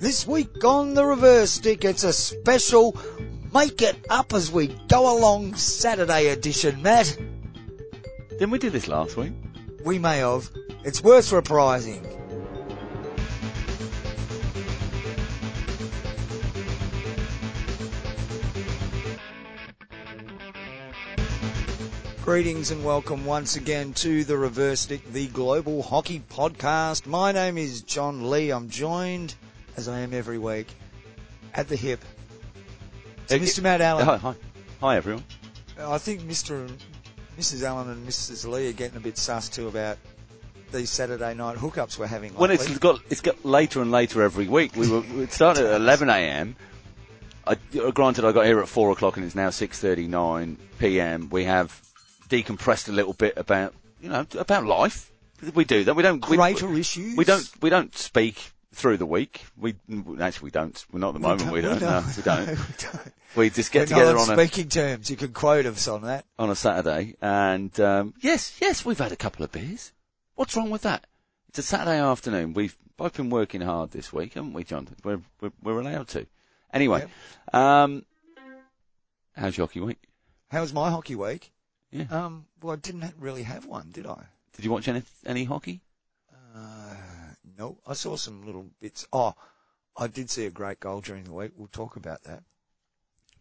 This week on the reverse stick, it's a special make it up as we go along Saturday edition, Matt. Didn't we do this last week? We may have. It's worth reprising. Greetings and welcome once again to the Reverse Stick, the Global Hockey Podcast. My name is John Lee. I'm joined, as I am every week, at the hip. So Uh, Mr. Matt Allen. Hi, hi, hi everyone. I think Mr. and Mrs. Allen and Mrs. Lee are getting a bit sus too about these Saturday night hookups we're having. When lately. it's got it's got later and later every week. We were it started at 11 a.m. I, granted, I got here at four o'clock and it's now 6:39 p.m. We have decompressed a little bit about you know about life. We do that. We don't. we- greater issues. We don't. We don't speak through the week. We actually we don't. We're not at the moment. We don't. No, we don't. we don't. We just get We're together on a speaking terms. You can quote us on that. on a Saturday, and um, yes, yes, we've had a couple of beers. What's wrong with that? It's a Saturday afternoon. We've both been working hard this week, haven't we, John? We're we're, we're allowed to. Anyway, um, how's your hockey week? How was my hockey week? Yeah. Um, well, I didn't really have one, did I? Did you watch any any hockey? Uh, no, I saw some little bits. Oh, I did see a great goal during the week. We'll talk about that.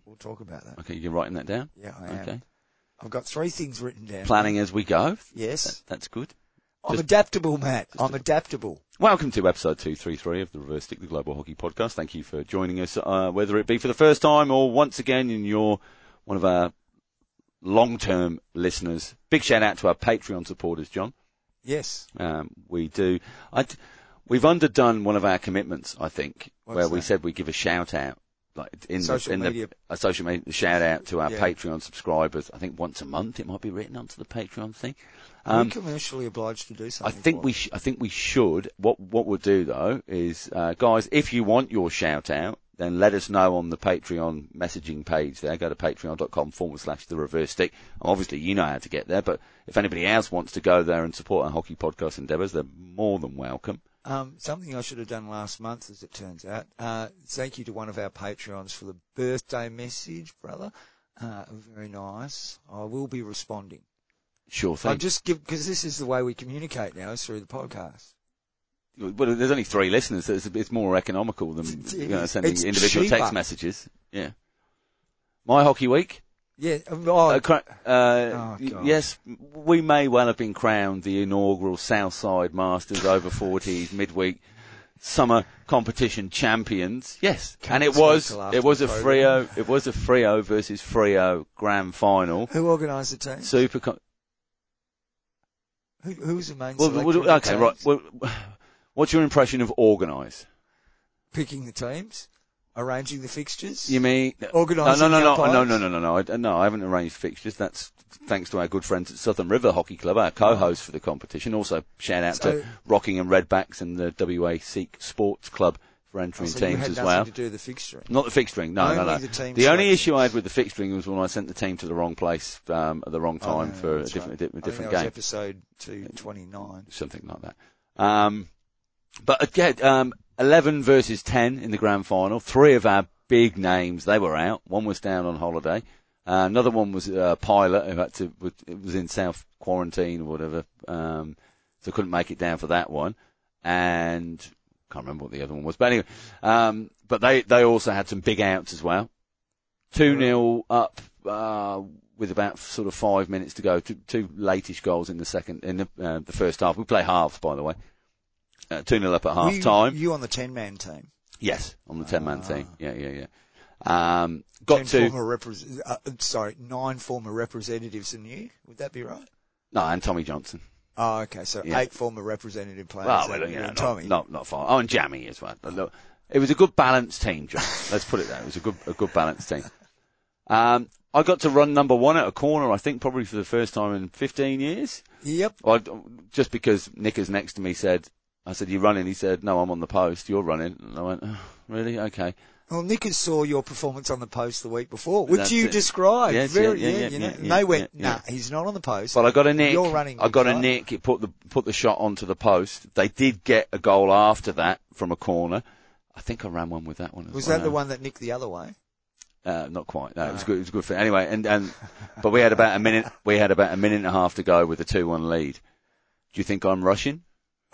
We'll talk about that. Okay, you're writing that down. Yeah, I am. Okay, I've got three things written down. planning as we go. Yes. That, that's good. I'm Just- adaptable, Matt. I'm adaptable. Welcome to episode 233 of the Reverse Stick, the Global Hockey Podcast. Thank you for joining us, uh, whether it be for the first time or once again and you're one of our long-term listeners. Big shout out to our Patreon supporters, John. Yes. Um, we do. I, we've underdone one of our commitments, I think, What's where we said we give a shout out, like in Social the, in media. the a social media shout out to our Yeah. Patreon subscribers. I think once a month it might be written onto the Patreon thing. Are Um, we commercially obliged to do something? I think we sh- I think we should. What what we'll do though is, uh, guys, if you want your shout out, then let us know on the Patreon messaging page there. Go to patreon.com forward slash the reverse stick. Obviously, you know how to get there, but if anybody else wants to go there and support our hockey podcast endeavours, they're more than welcome. Um, something I should have done last month, as it turns out. Uh, thank you to one of our Patreons for the birthday message, brother. Uh, very nice. I will be responding. Sure thing. I just give because this is the way we communicate now is through the podcast. Well, there's only three listeners, so it's, it's more economical than you know, sending it's individual cheaper. text messages. Yeah. My hockey week. Yeah. Oh, Uh, cra- uh, Oh, yes, we may well have been crowned the inaugural Southside Masters over 40s midweek summer competition champions. Yes, Can't and it was it was a. Freo it was a Freo versus Freo grand final. who organised the team? Super. Co- Who, who was the main well, well, okay, right. Well, what's your impression of organise? Picking the teams, arranging the fixtures. You mean no, organising no, no, the no, no, no, no, no, no, I, no. I haven't arranged fixtures. That's thanks to our good friends at Southern River Hockey Club, our co-host for the competition. Also, shout out So- to Rockingham Redbacks and the WA Seek Sports Club for entering Oh, so teams had as well. to do the fixturing. Not the fixturing, no, no, Only no. the The only issue I had with the fixturing was when I sent the team to the wrong place um, at the wrong Oh, time no, for a different, right. a di- a I think different that game was episode 229. something like that. Um, but again, um, 11 versus 10 in the grand final. Three of our big names, they were out. One was down on holiday. Uh, another one was a pilot who had to, was- in self quarantine or whatever, um, so couldn't make it down for that one. And can't remember what the other one was, but anyway, um, but they, they also had some big outs as well. 2 0 up, uh, with about sort of five minutes to go. Two, two latish goals in the second, in the, uh, the first half. We play halves, by the way. Uh, 2 0 up at half time. You on the 10 man team. Yes, on the 10 man Ah. team. Yeah, yeah, yeah. Um, got to, former repres- uh, sorry, nine former representatives than you. Would that be right? no, and Tommy Johnson. Oh, okay. So Yeah. eight former representative players. Well, well, you you and not, Tommy. not, not far. Oh, and Jammy as well. Look, it was a good balanced team, John. Let's put it there. It was a good, a good balanced team. Um, I got to run number one at a corner, I think probably for the first time in 15 years. Yep. I- just because Nickers next to me said, I said, you're running? He said, no, I'm on the post. You're running. And I went, oh, really? Okay. Well, Nickers saw your performance on the post the week before, which That's you it. described. Yes, very, yeah, yeah, yeah, you know. and they went, nah, he's not on the post. But I got a nick. You're running I got a right? nick. It put the put the shot onto the post. They did get a goal after that from a corner. I think I ran one with that one. As Was well. that the one that nicked the other way? Uh, not quite. No, it was Ah. good. It was good for anyway. And and but we had about a minute. We had about a minute and a half to go with a two-one lead. Do you think I'm rushing?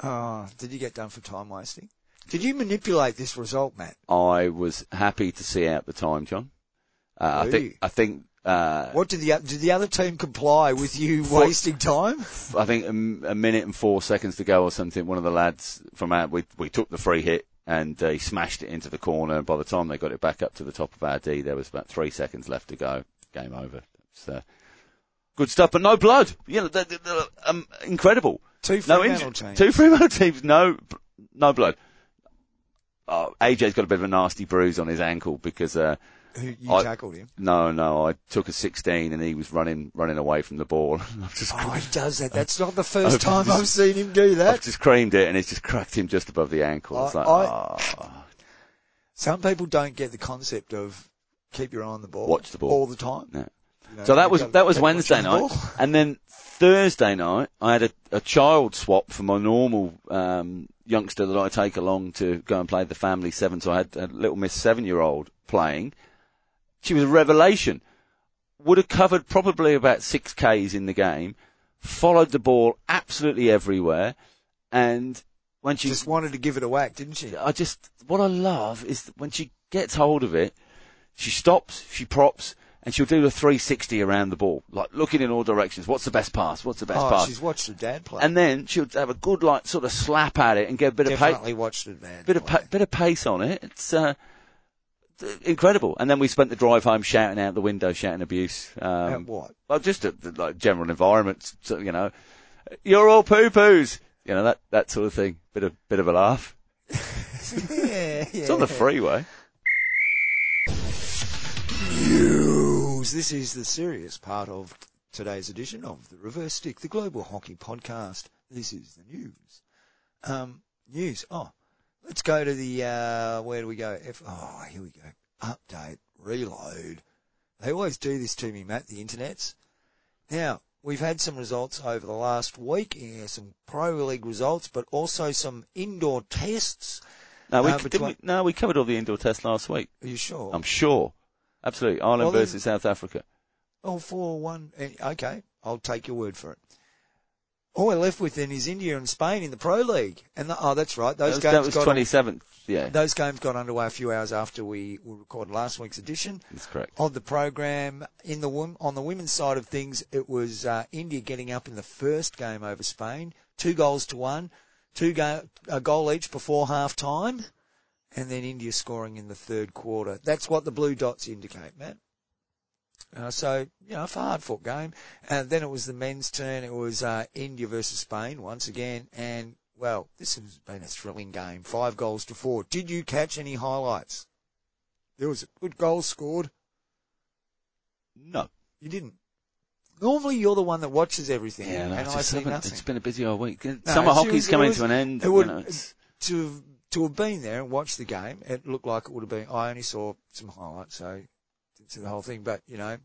Oh, did you get done for time wasting? Did you manipulate this result, Matt? I was happy to see out the time, John. Uh, I think. I think. Uh, What did the did the other team comply with you For- wasting time? I think a minute and four seconds to go or something. One of the lads from out, we we took the free hit and uh, he smashed it into the corner. And by the time they got it back up to the top of our D, there was about three seconds left to go. Game over. It's, uh, good stuff, but no blood. You know, they're, they're, they're, um, incredible. Two No Fremantle injury. teams. Two Fremantle teams. No, no blood. Oh, AJ's got a bit of a nasty bruise on his ankle because uh, Who you I- tackled him. no, no, I took a 16 and he was running running away from the ball. I've just Oh, he does that. That's not the first I've time just- I've seen him do that. I've just creamed it and it's just cracked him just above the ankle. It's I- like, I- ah. Some people don't get the concept of keep your eye on the ball. Watch the ball. all the time. No. So that was that was Wednesday night, and then Thursday night I had a, a child swap for my normal um, youngster that I take along to go and play the family seven. So I had a little Miss seven year old playing. She was a revelation. Would have covered probably about six k's in the game. Followed the ball absolutely everywhere, and when she Just wanted to give it a whack, didn't she? I just what I love is when she gets hold of it, she stops, she props, and she'll do a 360 around the ball, like looking in all directions. What's the best pass? What's the best oh, pass? she's watched her dad play. And then she'll have a good like sort of slap at it and get a bit of pa- Definitely watched her dad bit play. pa- bit of pace on it. It's uh, incredible. And then we spent the drive home shouting out the window, shouting abuse. At Um, what? well, just a, the, like general environment, so, you know, you're all poo poos, you know that that sort of thing. Bit of bit of a laugh. yeah, yeah. It's on the freeway. News. This is the serious part of today's edition of the Reverse Stick, the Global Hockey Podcast. This is the news. Um, news. Oh, let's go to the, uh, where do we go? F- oh, here we go. Update, reload. They always do this to me, Matt, the internets. Now, we've had some results over the last week, yeah, some Pro League results, but also some indoor tests. No, we, Uh, between- we, no, we covered all the indoor tests last week. Are you sure? I'm sure. Absolutely. Ireland Well, versus South Africa. Oh, four one. Okay, I'll take your word for it. All we're left with then is India and Spain in the Pro League, and the, oh, that's right. Those that was, games that was got 27th. Yeah, those games got underway a few hours after we, we recorded last week's edition that's correct. of the program. In the on the women's side of things, it was uh, India getting up in the first game over Spain, two goals to one, two go- a goal each before half time, and then India scoring in the third quarter. That's what the blue dots indicate, Matt. Uh, so, you know, a hard fought game. And then it was the men's turn. It was uh, India versus Spain once again. And, well, this has been a thrilling game. Five goals to four. Did you catch any highlights? There was a good goal scored. No. You didn't. Normally you're the one that watches everything. Yeah, no, and I see nothing. It's been a busy old week. Summer hockey's was- coming was- to an end. it you know, to to have been there and watched the game, it looked like it would have been. I only saw some highlights, so didn't see the whole thing. But you know,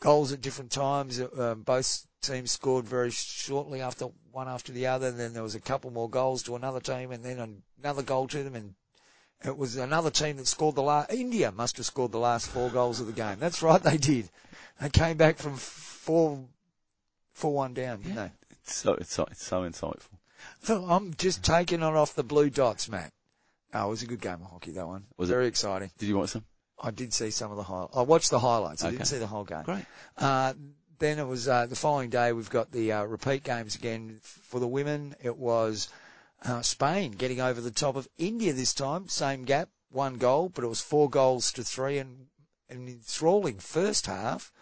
goals at different times. Um, both teams scored very shortly after one after the other. And then there was a couple more goals to another team, and then another goal to them, and it was another team that scored the last. India must have scored the last four goals of the game. That's right, they did. They came back from four, four one down, didn't they? it's so it's so, it's so insightful. I'm just taking it off the blue dots, Matt. Oh, it was a good game of hockey, that one. Was it? Very exciting. Did you watch some? I did see some of the highlights. I watched the highlights. I Okay. didn't see the whole game. Great. Uh, then it was uh, the following day. We've got the uh, repeat games again for the women. It was uh, Spain getting over the top of India this time. Same gap, one goal, but it was four goals to three, and an enthralling first half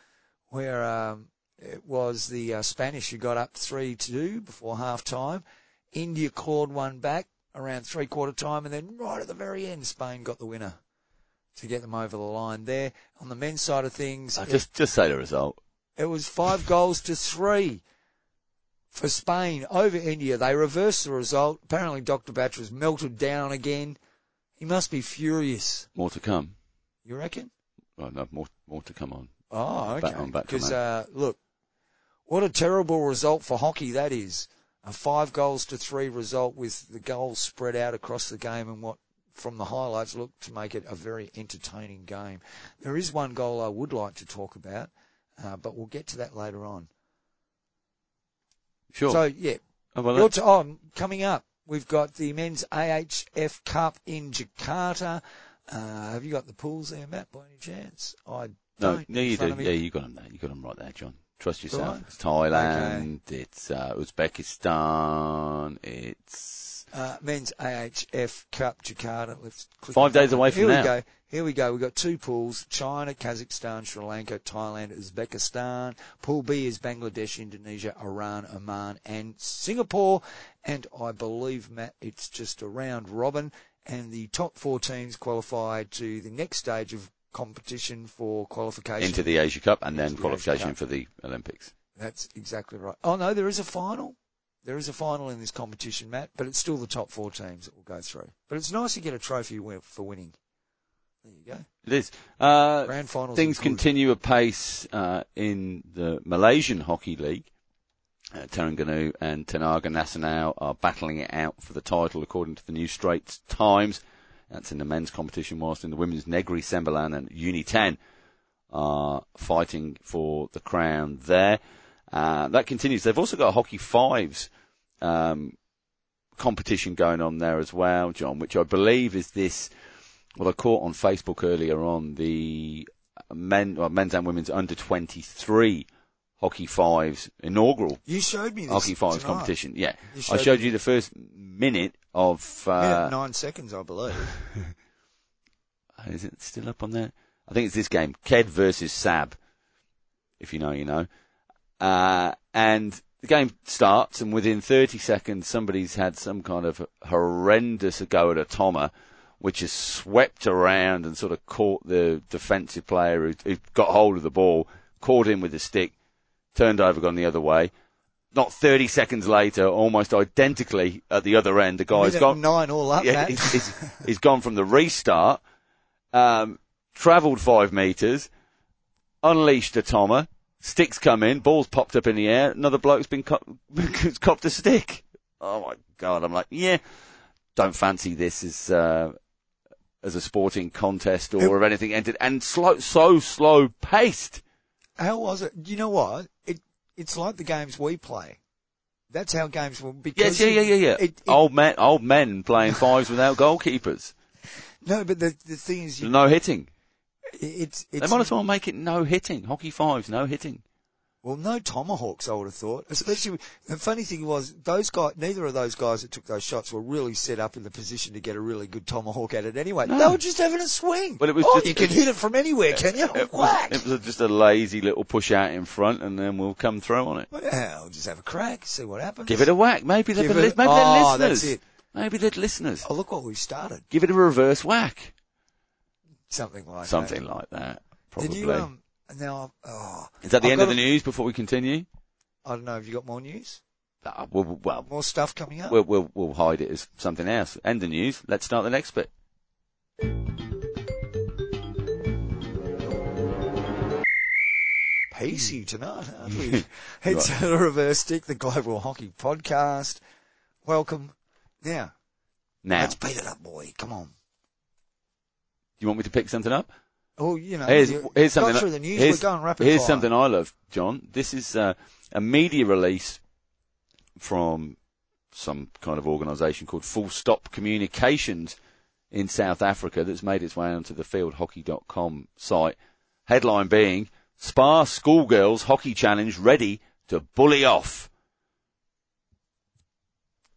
where um, it was the uh, Spanish who got up three to two before half time. India clawed one back around three quarter time, and then right at the very end, Spain got the winner to get them over the line there. On the men's side of things, Uh, it- just just say the result. it was five goals to three for Spain over India. They reversed the result. Apparently, Dr. Batra was melted down again. He must be furious. More to come. You reckon? No, more more to come on. Oh, okay. on, back on, Because uh, look, what a terrible result for hockey that is. A five goals to three result with the goals spread out across the game and what from the highlights looked to make it a very entertaining game. There is one goal I would like to talk about, uh, but we'll get to that later on. Sure. So yeah, oh, well, t- oh, coming up, we've got the men's AHF Cup in Jakarta. Uh, have you got the pools there, Matt, by any chance? I no, no, you do. Yeah, you got them there. You got them right there, John. Trust yourself. I? It's Thailand. It's uh, Uzbekistan. It's Uh, men's AHF Cup Jakarta. Let's click Five days away from Here now. we go. Here we go. We've got two pools: China, Kazakhstan, Sri Lanka, Thailand, Uzbekistan. Pool B is Bangladesh, Indonesia, Iran, Oman, and Singapore. And I believe Matt, it's just a round robin, and the top four teams qualify to the next stage of competition for qualification. into the Asia Cup and then the qualification for the Olympics. That's exactly right. Oh no, there is a final. There is a final in this competition, Matt, but it's still the top four teams that will go through. But it's nice to get a trophy for winning. There you go. It is. Uh, Grand finals. things continue apace uh, in the Malaysian Hockey League. Uh, Terengganu and Tenaga Nasional are battling it out for the title, according to the New Straits Times. That's in the men's competition, whilst in the women's, Negri Sembilan and UniTEN are fighting for the crown there. Uh, that continues. They've also got a Hockey Fives um, competition going on there as well, John, which I believe is this. Well, I caught on Facebook earlier on the men, well, men's and women's under 23 Hockey Fives inaugural You showed me this. Hockey Fives tonight. competition. Yeah, You I showed you the first minute of. Minute Uh, nine seconds, I believe. is it still up on there? I think it's this game, Ked versus Sab. If you know, you know. Uh, and the game starts, and within 30 seconds, somebody's had some kind of horrendous go at a Toma, which has swept around and sort of caught the defensive player who, who got hold of the ball, caught him with the stick, turned over, gone the other way. Not 30 seconds later, almost identically at the other end, the guy's gone nine all up, yeah, he's, he's, he's gone from the restart, um, travelled five metres, unleashed a Toma, sticks come in, ball's popped up in the air, another bloke's been cop- copped a stick. Oh my god, I'm like, yeah, don't fancy this as, uh, as a sporting contest or of anything entered, and slow, so slow paced. How was it? You know what? It it's like the games we play. That's how games will because Yes, yeah, yeah, yeah, yeah. It, it, old men, old men playing fives without goalkeepers. no, but the the thing is, you, No hitting. it's They might as well make it no hitting. Hockey fives, no hitting. Well, no tomahawks, I would have thought. Especially, the funny thing was, those guys, neither of those guys that took those shots were really set up in the position to get a really good tomahawk at it anyway. No. They were just having a swing. Well, it was oh, just- you can hit it from anywhere, can you? It was, Whack! it was just a lazy little push out in front, and then we'll come through on it. Well, just have a crack, see what happens. Give it a whack. Maybe they're, li- maybe oh, they're listeners. Maybe they're listeners. Oh, look what we've started. Give it a reverse whack. Something like Something that. Something like that. Did you, um, now, oh, Is that the I've end of the a- news before we continue? I don't know, have you got more news? Uh, we'll, well, More stuff coming up? we'll, we'll, we'll hide it as something else. End the news. Let's start the next bit. pacey tonight, aren't we? it's a reverse stick, the Global Hockey Podcast. Welcome. Now, Now, let's beat it up, boy. Come on. do you want me to pick something up? Oh, you know, Here's, you something. through the news. here's, We're going rapid here's something I love, John. This is uh, a media release from some kind of organisation called Full Stop Communications in South Africa that's made its way onto the fieldhockey.com site. Headline being SPAR Schoolgirls Hockey Challenge ready to bully off.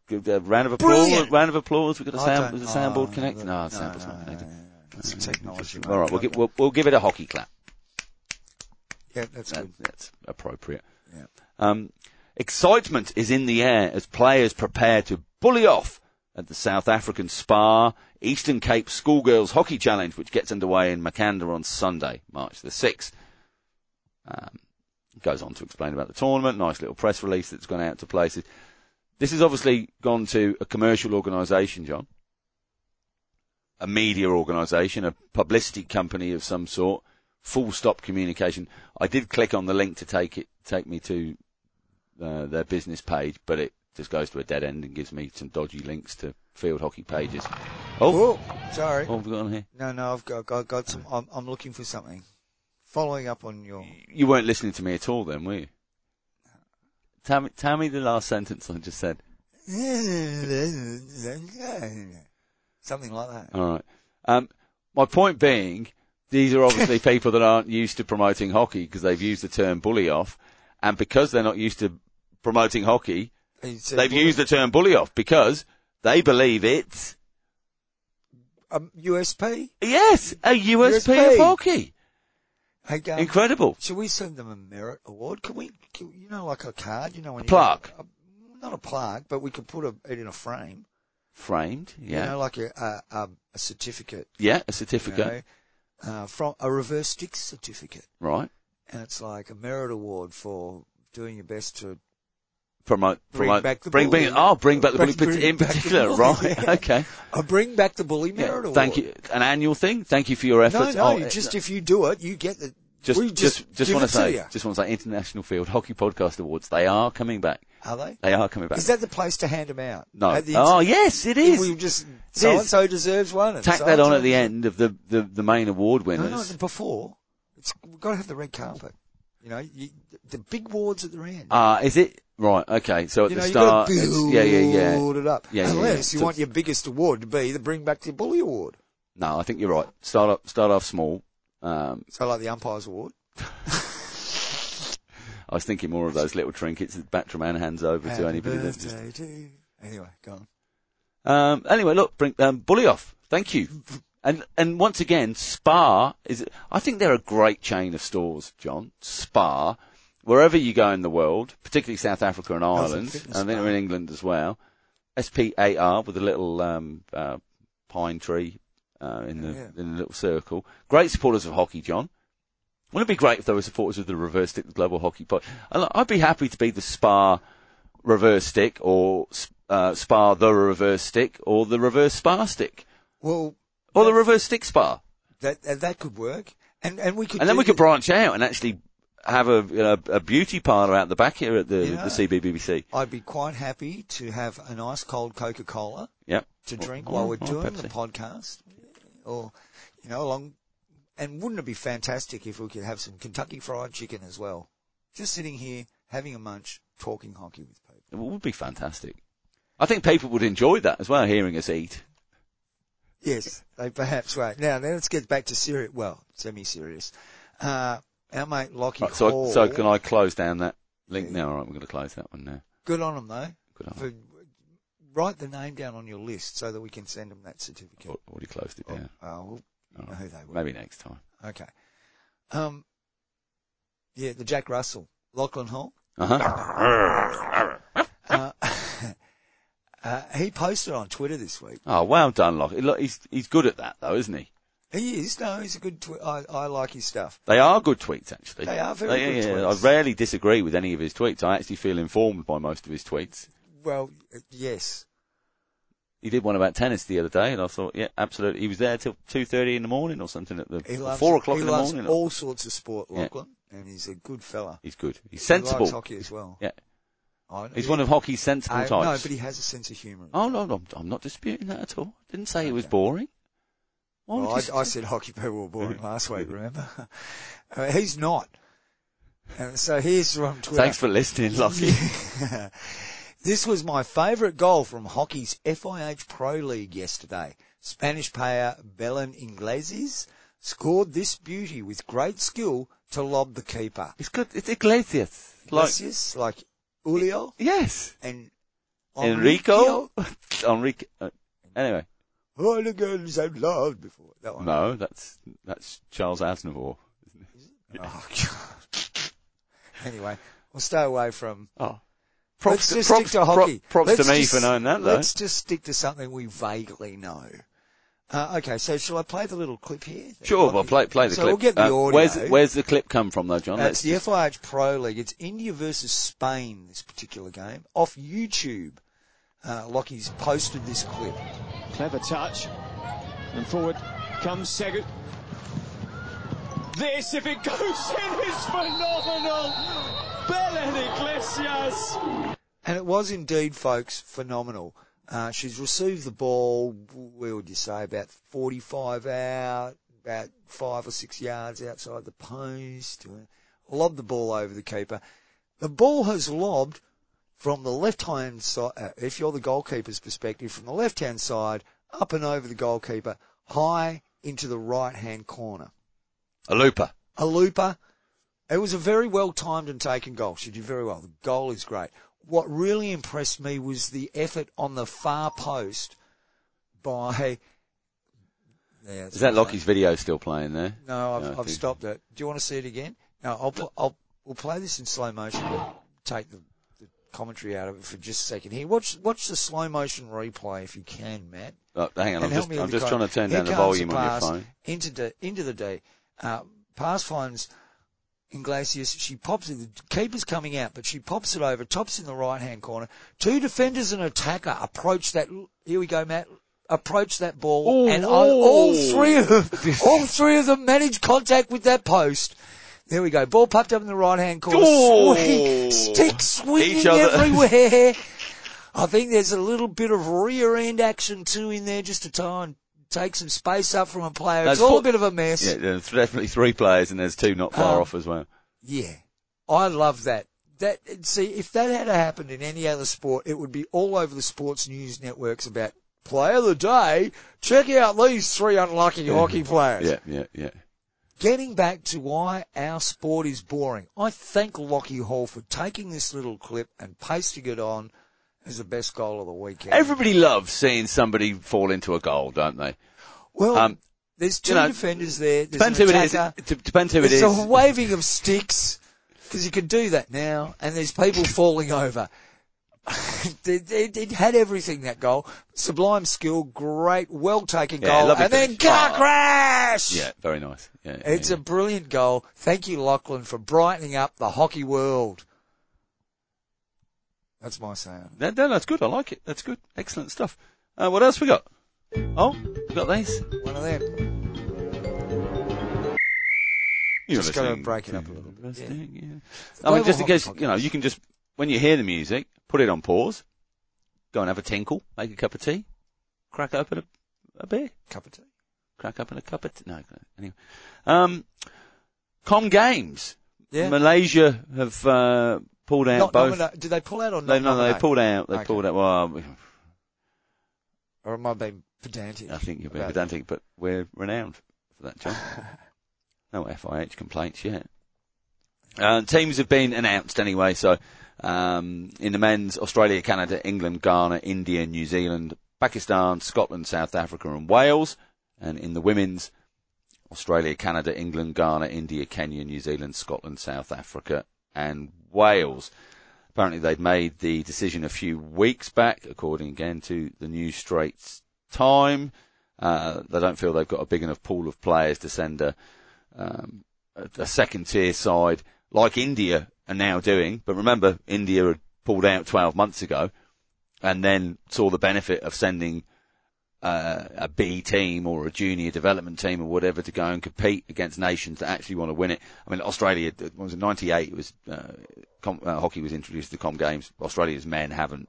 Give a round of applause. Brilliant. Round of applause. We've got a sound. the soundboard oh, connected? No, no, the soundboard's no, not no, connected. No, no. It's technology. All right, we'll give, we'll, we'll give it a hockey clap. yeah, that's That, good. that's appropriate. Yeah. Um, excitement is in the air as players prepare to bully off at the South African SPAR Eastern Cape Schoolgirls Hockey Challenge, which gets underway in Makhanda on Sunday, March the 6th. Um, goes on to explain about the tournament, nice little press release that's gone out to places. This has obviously gone to a commercial organisation, John. A media organisation, a publicity company of some sort. Full stop communication. I did click on the link to take it, take me to uh, their business page, but it just goes to a dead end and gives me some dodgy links to field hockey pages. Oh, Oh, sorry. what have we got on here? No, no, I've got, got, got some. I'm, I'm looking for something. Following up on your. You weren't listening to me at all then, were you? Tell me, tell me the last sentence I just said. Something like that. All right. Um, my point being, these are obviously people that aren't used to promoting hockey because they've used the term bully off, and because they're not used to promoting hockey, they've well, used the term bully off because they believe it's um, USP. yes a USP, USP. of hockey. Hey, um, Incredible. Should we send them a merit award? Can we, can, you know, like a card, you know, when you plaque. a- not a plaque, but we could put a, it in a frame. Framed, yeah, You know, like a, a, a, certificate. yeah, a You certificate, know, uh, from a reverse stick certificate. right? And it's like a merit award for doing your best to Promote, Bring promote, back the bring, bring, bully. oh, bring back the bully Bring- bring in particular, right? yeah. Okay. uh, bring back the bully Yeah, merit award. thank you. An annual thing. Thank you for your No, efforts. no, Oh, you uh, just if you do it, you get the. Just, just, just, give want to say, you. just want to say, International Field Hockey Podcast Awards. They are coming back. Are they? They are coming back. Is that the place to hand them out? no? The Oh, yes, it is. We just so and so deserves one. and Tack that on at the end of the, the, the main award winners. no, before. It's, we've got to have the red carpet. You know, you, the big awards at the end. Ah, is it right? Okay, so at you the know, start, build yeah, yeah, yeah. it up. Yeah, yeah, yeah. Unless you So- want your biggest award to be the Bring Back the Bully Award. No, I think you're right. Start up, start off small. Um, So like the Umpires Award. I was thinking more of those little trinkets that Batraman hands over to Happy anybody that just. to. Anyway, go on. Um, anyway, look, bring, um, bully off. Thank you. And and once again, SPAR is. I think they're a great chain of stores, John. SPAR, wherever you go in the world, particularly South Africa and Ireland, and I think they're in England as well. S P A R with a little um, uh, pine tree uh, in the Yeah. in a little circle. Great supporters of hockey, John. Wouldn't it be great if there were supporters of the reverse stick, the global hockey pod? I'd be happy to be the SPAR reverse stick or uh, SPAR the reverse stick or the reverse SPAR stick Well, or the reverse stick SPAR. that that, could work, and and we could. And then we could branch out and actually have a, you know, a beauty parlour out the back here at the, Yeah. the CBBC. I'd be quite happy to have a nice cold Coca Cola Yep. to drink Or- while we're or doing the podcast, or you know, along. And wouldn't it be fantastic if we could have some Kentucky Fried Chicken as well? Just sitting here having a munch, talking hockey with people. It would be fantastic. I think people would enjoy that as well, hearing us eat. Yes, they perhaps right. Now, then let's get back to serious. Well, semi-serious. Uh, our mate Lockie Right, so, Hall. so can I close down that link now? All right, we're going to close that one now. Good on them though. Good on. For, write the name down on your list so that we can send them that certificate. Al- Already closed it down. Oh, who they were. Maybe next time. Okay. Um, yeah, the Jack Russell, Lachlan Hall. Uh huh. Uh, uh, he posted on Twitter this week. Oh, well done. Look, he's he's good at that though, isn't he? He is, no, he's a good, tw- I, I like his stuff. They are good tweets, actually. They are very yeah, good yeah, tweets. I rarely disagree with any of his tweets. I actually feel informed by most of his tweets. Well, uh, yes. He did one about tennis the other day, and I thought, yeah, absolutely. He was there till two thirty in the morning or something at the loves, four o'clock in the loves morning. all sorts of sport, Yeah. And he's a good fella. He's good. He's He sensible. likes hockey as well. Yeah. I, He's one of hockey's sensible I, types. No, but he has a sense of humour. Oh no, no, I'm not disputing that at all. I Didn't say it was boring. Well, I, I said hockey people were boring last week, remember? Uh, he's not. And so here's from Twitter. Thanks for listening, Lockie. this was my favourite goal from hockey's FIH Pro League yesterday. Spanish player Belen Iglesias scored this beauty with great skill to lob the keeper. it's good. It's Iglesias. Like Iglesias, like Julio yes, and Enrico. Enrico. Uh, anyway, All the girls I've loved before. That one. no, that's that's Charles Aznavour. Oh, God. anyway, we'll stay away from. Oh, props, to, just props, stick to pro- hockey. props Let's to me just- for knowing that, though. Let's just stick to something we vaguely know. Uh, okay, so shall I play the little clip here? Sure, well, play play the so clip. we'll get the Uh, audio. Where's where's the clip come from, though, John? That's Let's the FIH Pro League. It's India versus Spain, this particular game. Off YouTube, uh, Lockie's posted this clip. Clever touch. And forward comes Segu. This, if it goes in, is phenomenal. Belen Iglesias. And it was indeed, folks, phenomenal. Uh, she's received the ball, where would you say, about 45 out, about five or six yards outside the post. Lobbed the ball over the keeper. The ball has lobbed from the left-hand side, uh, if you're the goalkeeper's perspective, from the left-hand side, up and over the goalkeeper, high into the right-hand corner. A looper. A looper. It was a very well timed and taken goal. She did very well. The goal is great. What really impressed me was the effort on the far post by. Yeah, Is that Lockie's video still playing there? No, I've, No, I I've stopped it. Do you want to see it again? No, I'll, pl- I'll we'll play this in slow motion, but take the, the commentary out of it for just a second here. Watch watch the slow motion replay if you can, Matt. Oh, hang on, I'm just, I'm just trying to turn Here down the volume on your phone. Into the into the D. Uh, pass finds Iglesias. She pops it. The keeper's coming out, but she pops it over. Tops in the right hand corner. Two defenders and attacker approach that. Here we go, Matt. Approach that ball, Ooh, and all, all three of them, all three of them manage contact with that post. There we go. Ball popped up in the right hand corner. Swing, stick swinging everywhere. I think there's a little bit of rear end action too in there just to try and take some space up from a player. There's it's all four- a bit of a mess. Yeah, there's definitely three players and there's two not far Um, off as well. Yeah. I love that. That see, if that had happened in any other sport, it would be all over the sports news networks about player of the day. Check out these three unlucky hockey players. Yeah, yeah, yeah. Getting back to why our sport is boring, I thank Lockie Hall for taking this little clip and pasting it on as the best goal of the weekend. Everybody loves seeing somebody fall into a goal, don't they? well, um, there's two you know, defenders there. There's Depends who it is. It depends who it There's is. a waving of sticks because you can do that now, and there's people falling over. it, had everything that goal. Sublime skill, great, well taken Yeah, goal, and then car Oh. crash. Yeah, very nice. Yeah, yeah, It's yeah. a brilliant goal. Thank you, Lachlan, for brightening up the hockey world. That's my sound. That, that- that's good. I like it. That's good. Excellent stuff. Uh, what else we got? Oh, we got these. One of them. You're Just gotta break it up a little bit, Wrestling, yeah. I mean, just in case, you know, you can just, when you hear the music, put it on pause, go and have a tinkle, make a cup of tea, crack open a, a beer, Cup of tea. crack open a cup of tea. No, anyway. Um, Com Games. Yeah. Malaysia have, uh, pulled out Not both. nomina- Did they pull out or not they, no, they pulled out, they Okay. pulled out, well, Or am I being pedantic? I think you're being pedantic, but we're renowned for that, John. no FIH complaints yet. Uh, teams have been announced anyway, so um, in the men's, Australia, Canada, England, Ghana, India, New Zealand, Pakistan, Scotland, South Africa and Wales. And in the women's, Australia, Canada, England, Ghana, India, Kenya, New Zealand, Scotland, South Africa and Wales. Apparently they've made the decision a few weeks back, according again to the New Straits Time. Uh, they don't feel they've got a big enough pool of players to send a, um, a, second tier side like India are now doing. But remember, India had pulled out 12 months ago and then saw the benefit of sending uh, a B team or a junior development team or whatever to go and compete against nations that actually want to win it. I mean, Australia, it was in 98, it was, uh, com, uh, hockey was introduced to the Com Games. Australia's men haven't,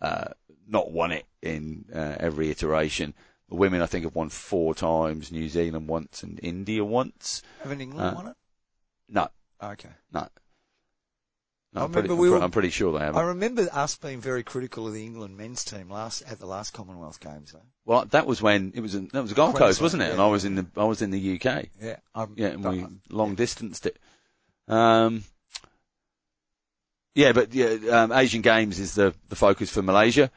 uh, not won it in, uh, every iteration. The women, I think, have won four times, New Zealand once and India once. Haven't England Uh, won it? No, Okay. no. No, I I'm, pretty, remember we were- I'm pretty sure they haven't. remember us being very critical of the England men's team last at the last Commonwealth Games. Though. Well, that was when it was in, that was Gold Coast, wasn't it? yeah. And I was in the I was in the UK. Yeah, I'm, Yeah, and we but- long distanced it. Um, yeah, but yeah, um, Asian Games is the the focus for Malaysia,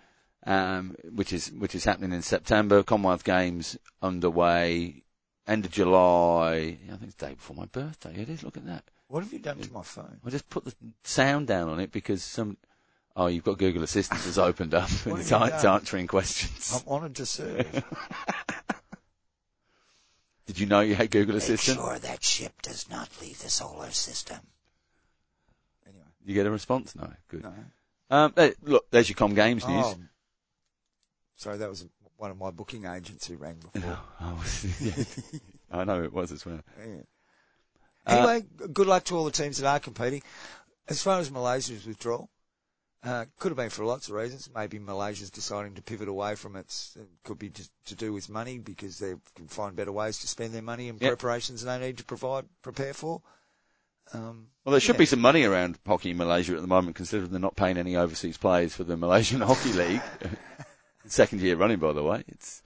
um, which is which is happening in September. Commonwealth Games underway end of July. I think it's the day before my birthday. It is. Look at that. What have you done to my phone? I just put the sound down on it because some. Oh, you've got Google Assistant has opened up and it's, you an- it's answering questions. I'm honoured to serve. Did you know you had Google Assistant? sure that ship does not leave the solar system. Anyway, You get a response? No. Good. no. Um, look, there's your Com Games news. Oh, Sorry, that was one of my booking agents who rang before. Oh, yeah. I know it was as well. Yeah. Uh, Anyway, g- good luck to all the teams that are competing. As far as Malaysia's withdrawal, uh, could have been for lots of reasons. Maybe Malaysia's deciding to pivot away from its, it could be just to do with money because they can find better ways to spend their money in Yep. preparations they need to provide, prepare for. Um, Well, there should Yeah. be some money around hockey in Malaysia at the moment, considering they're not paying any overseas players for the Malaysian Hockey League. Second year running, by the way. It's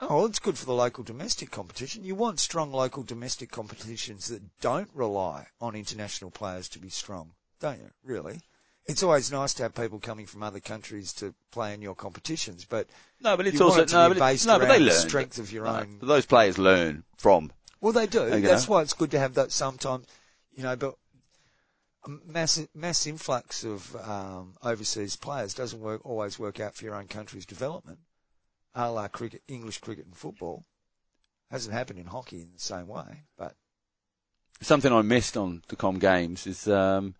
Oh, well, it's good for the local domestic competition. You want strong local domestic competitions that don't rely on international players to be strong, don't you? Really? It's always nice to have people coming from other countries to play in your competitions, but no, but it's also it no, but, it- no, but they around the learn. strength of your No, own. those players learn from. Well, they do. That's know? why it's good to have that sometimes, you know, but a mass, mass influx of um, overseas players doesn't work always work out for your own country's development. A la cricket, English cricket and football. Hasn't happened in hockey in the same way, but Something I missed on the Com Games is um,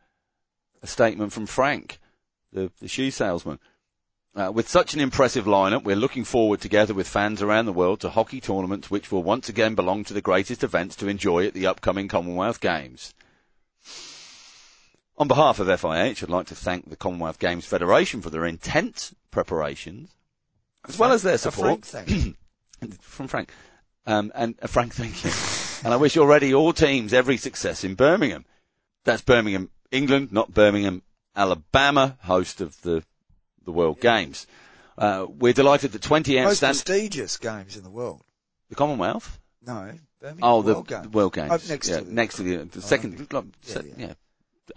a statement from Frank, the, the shoe salesman. Uh, with such an impressive lineup, we're looking forward together with fans around the world to hockey tournaments which will once again belong to the greatest events to enjoy at the upcoming Commonwealth Games. On behalf of FIH, I'd like to thank the Commonwealth Games Federation for their intense preparations, as well as their support frank from Frank. Um, and uh, Frank, thank you. and I wish already all teams every success in Birmingham. That's Birmingham, England, not Birmingham, Alabama, host of the the World Games. Uh, we're delighted that 20 Most outstanding prestigious games in the world. the Commonwealth. No, Birmingham Oh, the World Games. World Games. Oh, next yeah, to the- next to the, the second, like, Yeah, se- yeah. yeah.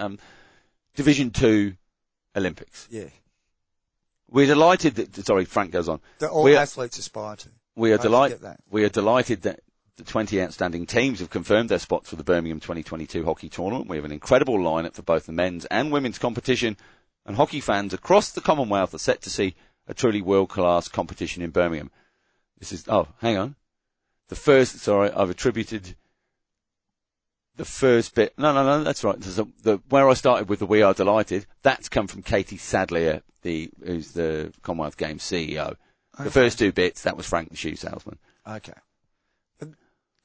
Um, Division Two Olympics. Yeah, We're delighted that. Sorry, Frank goes on. that all We are- athletes aspire to. We are delighted. that. We are delighted that the 20 outstanding teams have confirmed their spots for the Birmingham 2022 hockey tournament. We have an incredible lineup for both the men's and women's competition, and hockey fans across the Commonwealth are set to see a truly world-class competition in Birmingham. This is oh, hang on. The first, sorry, I've attributed the first bit. No, no, no, that's right. A, the, where I started with the "We are delighted." That's come from Katie Sadleir, the who's the Commonwealth Games CEO. The first two bits that was Frank the shoe salesman. Okay.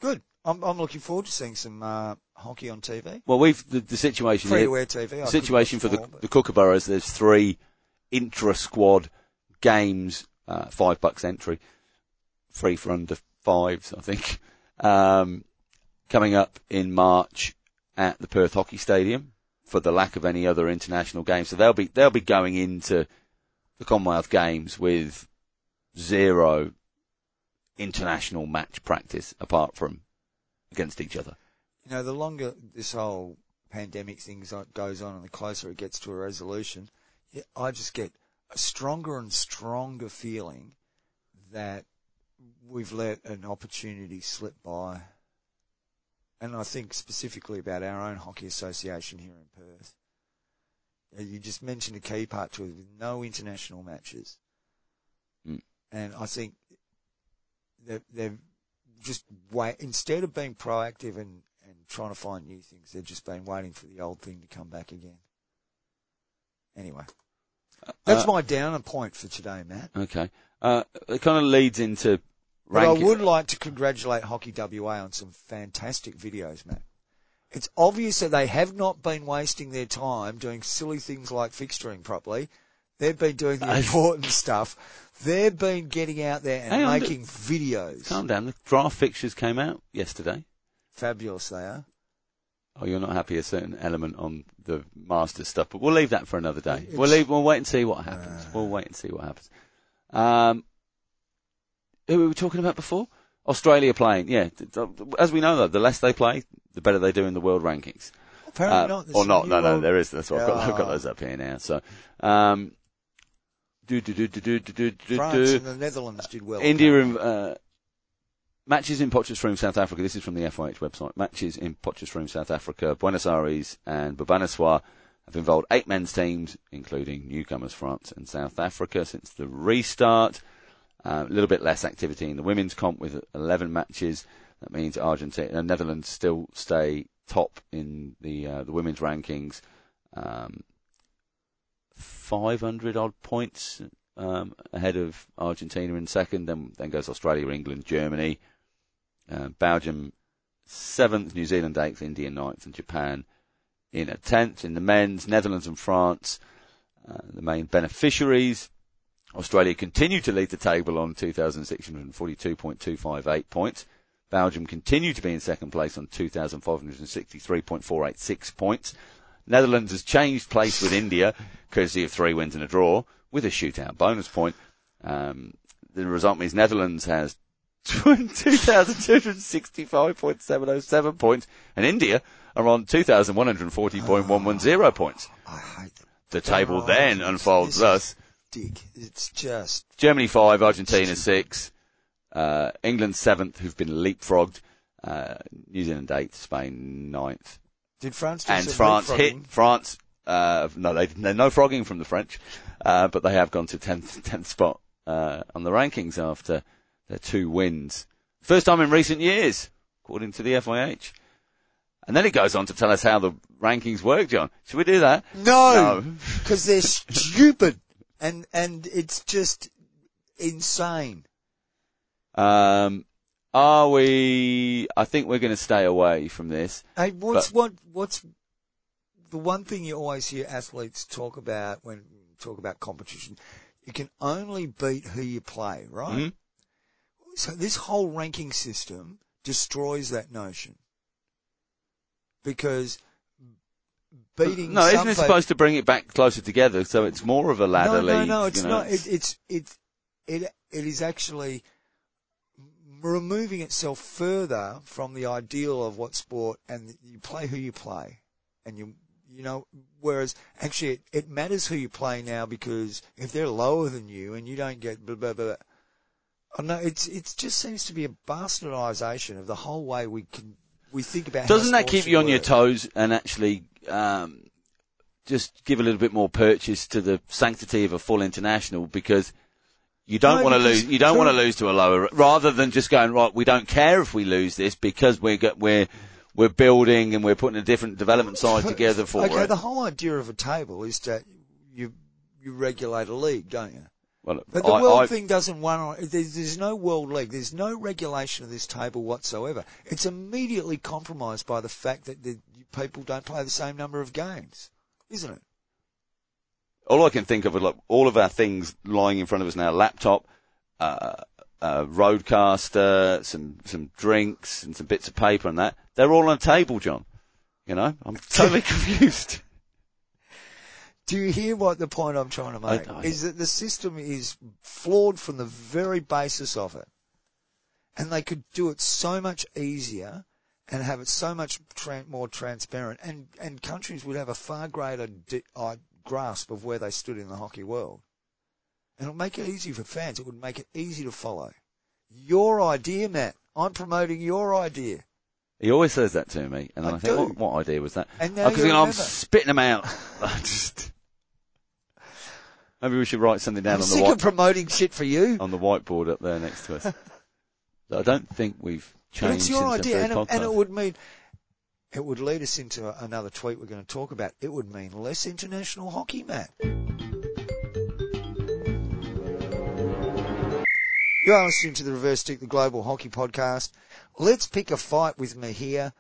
Good. I'm, I'm looking forward to seeing some uh, hockey on TV. Well, we've the, the situation Free here. to TV. The situation for the, but- the Kookaburras, there's three intra-squad games, uh, five bucks entry, free for under fives, I think, um, coming up in March at the Perth Hockey Stadium for the lack of any other international games. So they'll be they'll be going into the Commonwealth Games with zero international match practice apart from against each other. you know, the longer this whole pandemic thing goes on and the closer it gets to a resolution, I just get a stronger and stronger feeling that we've let an opportunity slip by. And I think specifically about our own hockey association here in Perth. Uh, You just mentioned a key part to it with no international matches. Mm. And I think they've, they've just wait instead of being proactive and, and trying to find new things, they've just been waiting for the old thing to come back again. Anyway, that's Uh, my downer point for today, Matt. Okay. Uh, it kind of leads into But I would like to congratulate Hockey WA on some fantastic videos, Matt. It's obvious that they have not been wasting their time doing silly things like fixturing properly. They've been doing the important stuff. They've been getting out there and Hang on, making videos. Calm down. The draft fixtures came out yesterday. Fabulous they are. Oh, you're not happy a certain element on the Masters stuff, but we'll leave that for another day. It's- We'll leave. We'll wait and see what happens. Uh. we'll wait and see what happens. Um, who were we talking about before? Australia playing. Yeah. As we know, though, the less they play, the better they do in the world rankings. Apparently Uh, not. Or not? No, no, world- there is. That's what I've got. I've got those up here now. So, um, do do do do do do do France do. and the Netherlands did well. India and uh, matches in Potchefstroom, South Africa. This is from the FIH website. Matches in Potchefstroom, South Africa, Buenos Aires, and Bhubaneswar have involved eight men's teams, including newcomers France and South Africa, since the restart. A little bit less activity in the women's comp with 11 matches. That means Argentina, uh, Netherlands still stay top in the uh, the women's rankings. Um, 500 odd points um, ahead of Argentina in second. Then then goes Australia, England, Germany, uh, Belgium seventh, New Zealand eighth, India ninth, and Japan in a tenth. In the men's, Netherlands and France, uh, the main beneficiaries. Australia continue to lead the table on 2,642.258 points. Belgium continue to be in second place on 2,563.486 points. Netherlands has changed place with India, courtesy of three wins and a draw, with a shootout bonus point. Um, the result means Netherlands has 2,265.707 points, and India are on 2,140.110 points. I hate them. The table then unfolds thus. Dick. It's just Germany five, Argentina six, uh, England seventh, who've been leapfrogged, uh, New Zealand eighth, Spain ninth, did France and France hit France. Uh, no, they, they're no frogging from the French, uh, but they have gone to 10th, 10th spot uh, on the rankings after their two wins. First time in recent years, according to the FIH. And then it goes on to tell us how the rankings work, John. Should we do that? No, No. because they're stupid, and and it's just insane. Um, are we? I think we're going to stay away from this. Hey, what's But- what what's the one thing you always hear athletes talk about when talk about competition? You can only beat who you play, right? Mhm. So this whole ranking system destroys that notion because beating no, isn't it supposed to bring it back closer together so it's more of a ladder no, league? No, no, it's you know? not. It, it's it it it is actually removing itself further from the ideal of what sport and you play who you play, and you you know. Whereas actually, it, it matters who you play now because if they're lower than you and you don't get blah blah blah. Oh, no, it's it just seems to be a bastardization of the whole way we can we think about. Doesn't that keep you on your toes and actually um, just give a little bit more purchase to the sanctity of a full international because you don't No, want to lose. You don't want to lose to a lower rather than just going right. We don't care if we lose this because we're we're we're building and we're putting a different development side together for okay, it. the whole idea of a table is that you you regulate a league, don't you? Well, But the I- world I- thing doesn't run on. There's, there's no world league. There's no regulation of this table whatsoever. It's immediately compromised by the fact that the people don't play the same number of games, isn't it? all I can think of is like all of our things lying in front of us now: laptop, uh, uh, RodeCaster, some some drinks, and some bits of paper, and that. They're all on a table, John. You know, I'm totally confused. Do you hear what the point I'm trying to make? I- is that the system is flawed from the very basis of it, and they could do it so much easier and have it so much tra- more transparent, and and countries would have a far greater di- uh, grasp of where they stood in the hockey world, and it'll make it easy for fans. It would make it easy to follow. Your idea, Matt. I'm promoting your idea. He always says that to me, and I I, think, what, idea was that? Because you you know, I'm spitting them out. I just maybe we should write something down I'm on the sick of promoting shit for you. on the whiteboard up there next to us. I don't think we've But changed it's your since idea, the and it, and it would mean it would lead us into a- another tweet we're going to talk about. It would mean less international hockey, Matt. You are listening to the Reverse Stick, the Global Hockey Podcast. Let's pick a fight with me here,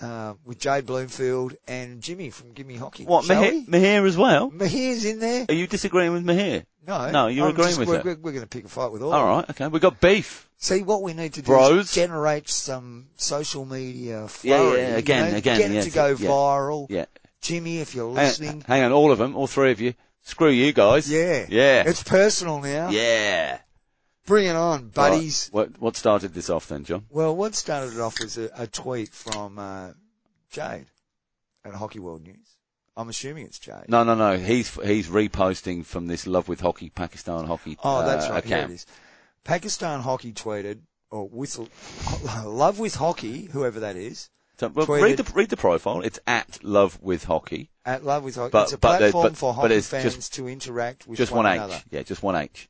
uh, with Jade Bloomfield and Jimmy from Gimme Hockey. What Mahir? Mahir as well? Mahir's in there. Are you disagreeing with Mahir? No, No, you're I'm agreeing just- with we're, it. We're, we're going to pick a fight with all. All right, okay. We've got beef. See, what we need to do Bros. is generate some social media Yeah, flurry. yeah, you again, know, again, Get it to go yeah. viral. Yeah. Jimmy, if you're Hang, listening. hang on, all of them, all three of you. Screw you guys. Yeah. Yeah. It's personal now. yeah. Bring it on, buddies. Right. What what started this off then, John? Well, what started it off was a, a tweet from uh, Jade at Hockey World News. I'm assuming it's Jade. No, no, no. He's he's reposting from this Love with Hockey Pakistan hockey Oh, that's uh, right. Here it is. Pakistan Hockey tweeted, or whistle, Love with Hockey, whoever that is, So, well, Tweeted- read the read the profile. It's at Love with Hockey. at Love with Hockey. But- it's a but platform but- for hockey fans just- to interact with Just one, one H. another. Yeah, just one H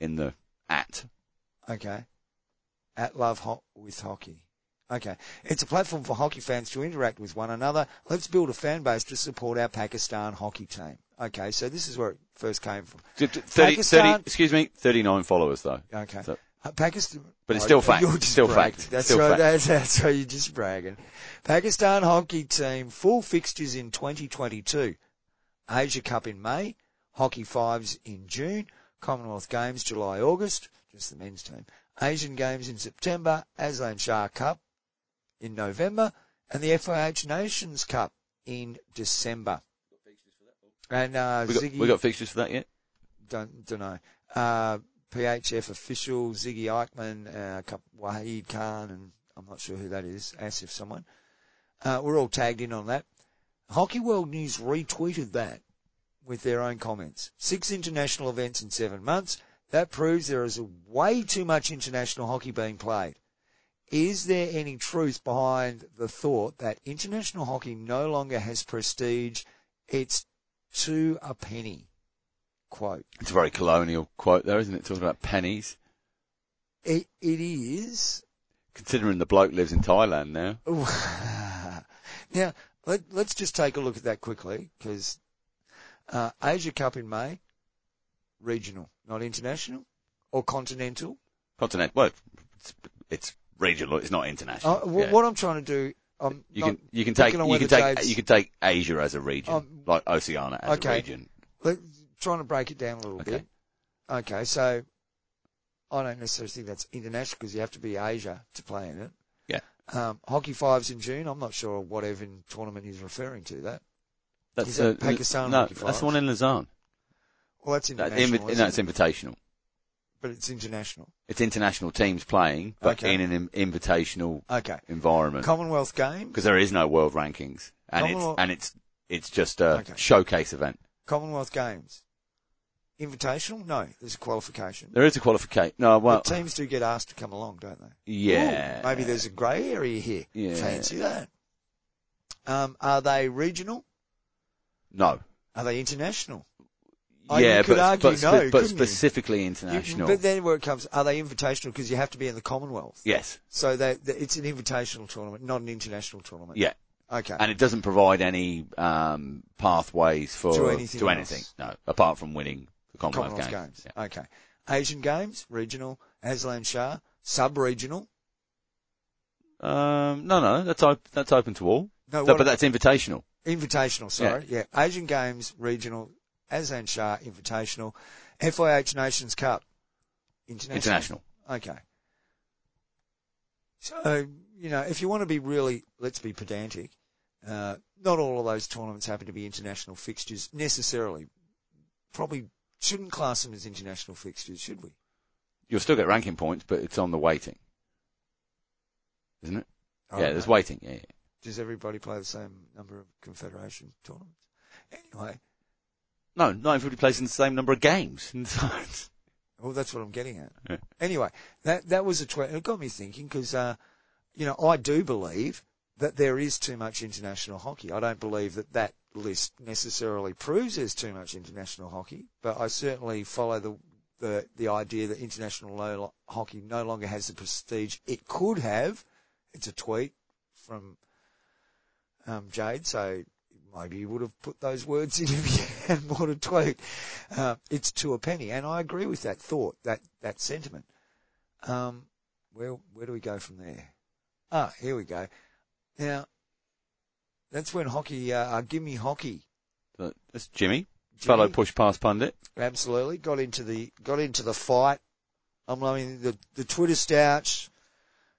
in the at. Okay. At Love Ho- with Hockey. Okay. It's a platform for hockey fans to interact with one another. Let's build a fan base to support our Pakistan hockey team. Okay, so this is where it first came from. 30, 30, Pakistan- excuse me, 39 followers though. Okay. So- Uh, Pakistan. But it's still fact. you're just Still fact. That's Still right. fact. That's, that's right. You're just bragging. Pakistan hockey team full fixtures in 2022. Asia Cup in May. Hockey fives in June. Commonwealth Games July August. Just the men's team. Asian Games in September. Azlan Shah Cup in November, and the FIH Nations Cup in December. And uh, We got, Ziggy, we got fixtures for that yet? don't don't know. Uh, PHF official Ziggy Eichmann, uh, Cup- Wahid Khan, and I'm not sure who that is. Asif someone. Uh, we're all tagged in on that. Hockey World News retweeted that with their own comments. Six international events in seven months. That proves there is way too much international hockey being played. Is there any truth behind the thought that international hockey no longer has prestige? It's to a penny. Quote. It's a very colonial quote there, isn't it? Talking about pennies. It, it is. Considering the bloke lives in Thailand now. now, let, let's just take a look at that quickly, because uh, Asia Cup in May, regional, not international, or continental. Continental. well, it's, it's regional, it's not international. Uh, wh- Yeah. What I'm trying to do, I'm You can you can take you can take Dave's- you can take Asia as a region, Um, like Oceania as okay. a region. let, trying to break it down a little Okay. bit. Okay, so I don't necessarily think that's international because you have to be Asia to play in it. Yeah. Um, hockey fives in June. I'm not sure what even tournament he's referring to. That That's that uh, Pakistan No, that's the one in Lausanne. well, that's That, international, no, it's invitational. but it's international. It's international teams playing, but Okay. in an in- invitational Okay. environment Commonwealth Games. because there is no world rankings, and it's and it's it's just a Okay. showcase event. Commonwealth Games. Invitational? No, there's a qualification. There is a qualification. No, well, but teams do get asked to come along, don't they? yeah, Ooh, maybe there's a grey area here. Yeah. Fancy that. Um, are they regional? No. Are they international? Oh, you yeah, could but argue but, no, but specifically You- international. but then where it comes, are they invitational because you have to be in the Commonwealth? yes, So they, they- it's an invitational tournament, not an international tournament. yeah, Okay. and it doesn't provide any um, pathways for To anything else. No, apart from winning the Commonwealth, Commonwealth Games. Games. Okay. Asian Games, regional. Azlan Shah, sub-regional. Yeah. Um, no, no, that's op- that's open to all. No, what- but that's invitational. Invitational, sorry. Yeah. Asian Games, regional. Azlan Shah, invitational. FIH Nations Cup, international. International. Okay. So, you know, if you want to be really, let's be pedantic, uh, not all of those tournaments happen to be international fixtures necessarily. Probably shouldn't class them as international fixtures, should we? You'll still get ranking points, but it's on the weighting, isn't it? I yeah, there's know. weighting. Yeah, yeah. Does everybody play the same number of confederation tournaments? Anyway, No, not everybody plays in the same number of games. well, that's what I'm getting at. Yeah. Anyway, that that was a tweet. It got me thinking because, uh, you know, I do believe that there is too much international hockey. I don't believe that that list necessarily proves there's too much international hockey, but I certainly follow the the the idea that international lo- hockey no longer has the prestige it could have. It's a tweet from um, Jade, so maybe you would have put those words in if you had more to tweet. Uh, it's to a penny, and I agree with that thought, that that sentiment. Um, where where do we go from there? Ah, here we go. Now, that's when hockey. Uh, uh, give me hockey. That's Jimmy, fellow Jimmy. push past pundit. Absolutely, got into the got into the fight. I'm loving the the Twitter stouch,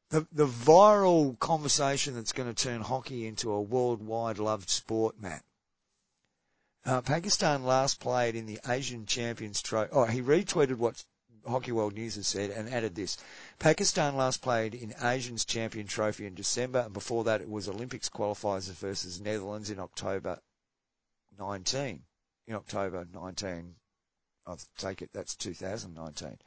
the the viral conversation that's going to turn hockey into a worldwide loved sport, Matt. Uh, Pakistan last played in the Asian Champions Trophy. Oh, he retweeted what Hockey World News has said and added this. Pakistan last played in Asians Champion Trophy in December, and before that it was Olympics qualifiers versus Netherlands in October 19. In October 19, I take it that's 2019.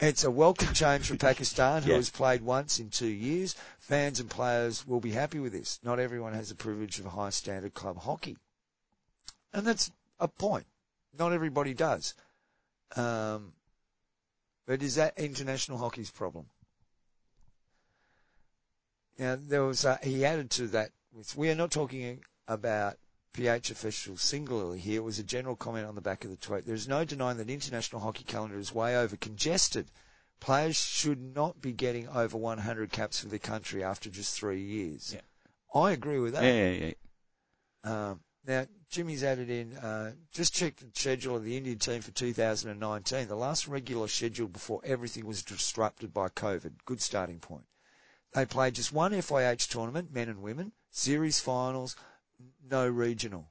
It's a welcome change for Pakistan, who Yeah. has played once in two years. Fans and players will be happy with this. Not everyone has the privilege of high standard club hockey. And that's a point. Not everybody does. Um, but is that international hockey's problem? Now there was uh, he added to that. With, we are not talking about PH official singularly here. Was a general comment on the back of the tweet. There is no denying that international hockey calendar is way over congested. Players should not be getting over 100 caps for the country after just three years. Yeah. I agree with that. Yeah, yeah, yeah. Um, now, Jimmy's added in, uh, just check the schedule of the Indian team for 2019. The last regular schedule before everything was disrupted by COVID. Good starting point. They played just one FIH tournament, men and women, series finals, no regional.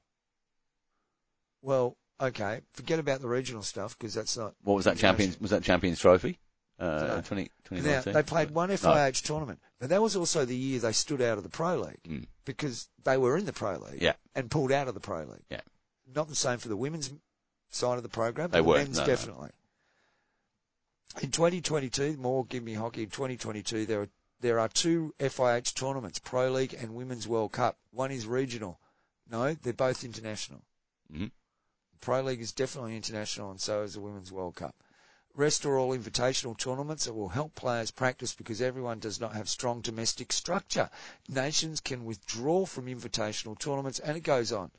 Well, okay, forget about the regional stuff because that's not. What was that champions? Was that champions trophy? Uh, No. 20, Now, 2019? they played one FIH tournament, but that was also the year they stood out of the Pro League Mm. because they were in the Pro League Yeah. and pulled out of the Pro League. Yeah. Not the same for the women's side of the program, They the were, men's no, no. definitely. In 2022, more give me hockey. In 2022, there are there are two FIH tournaments, Pro League and Women's World Cup. One is regional. No, they're both international. Mhm. Pro League is definitely international, and so is the Women's World Cup. Rest are all invitational tournaments that will help players practice because everyone does not have strong domestic structure. Nations can withdraw from invitational tournaments, and it goes on.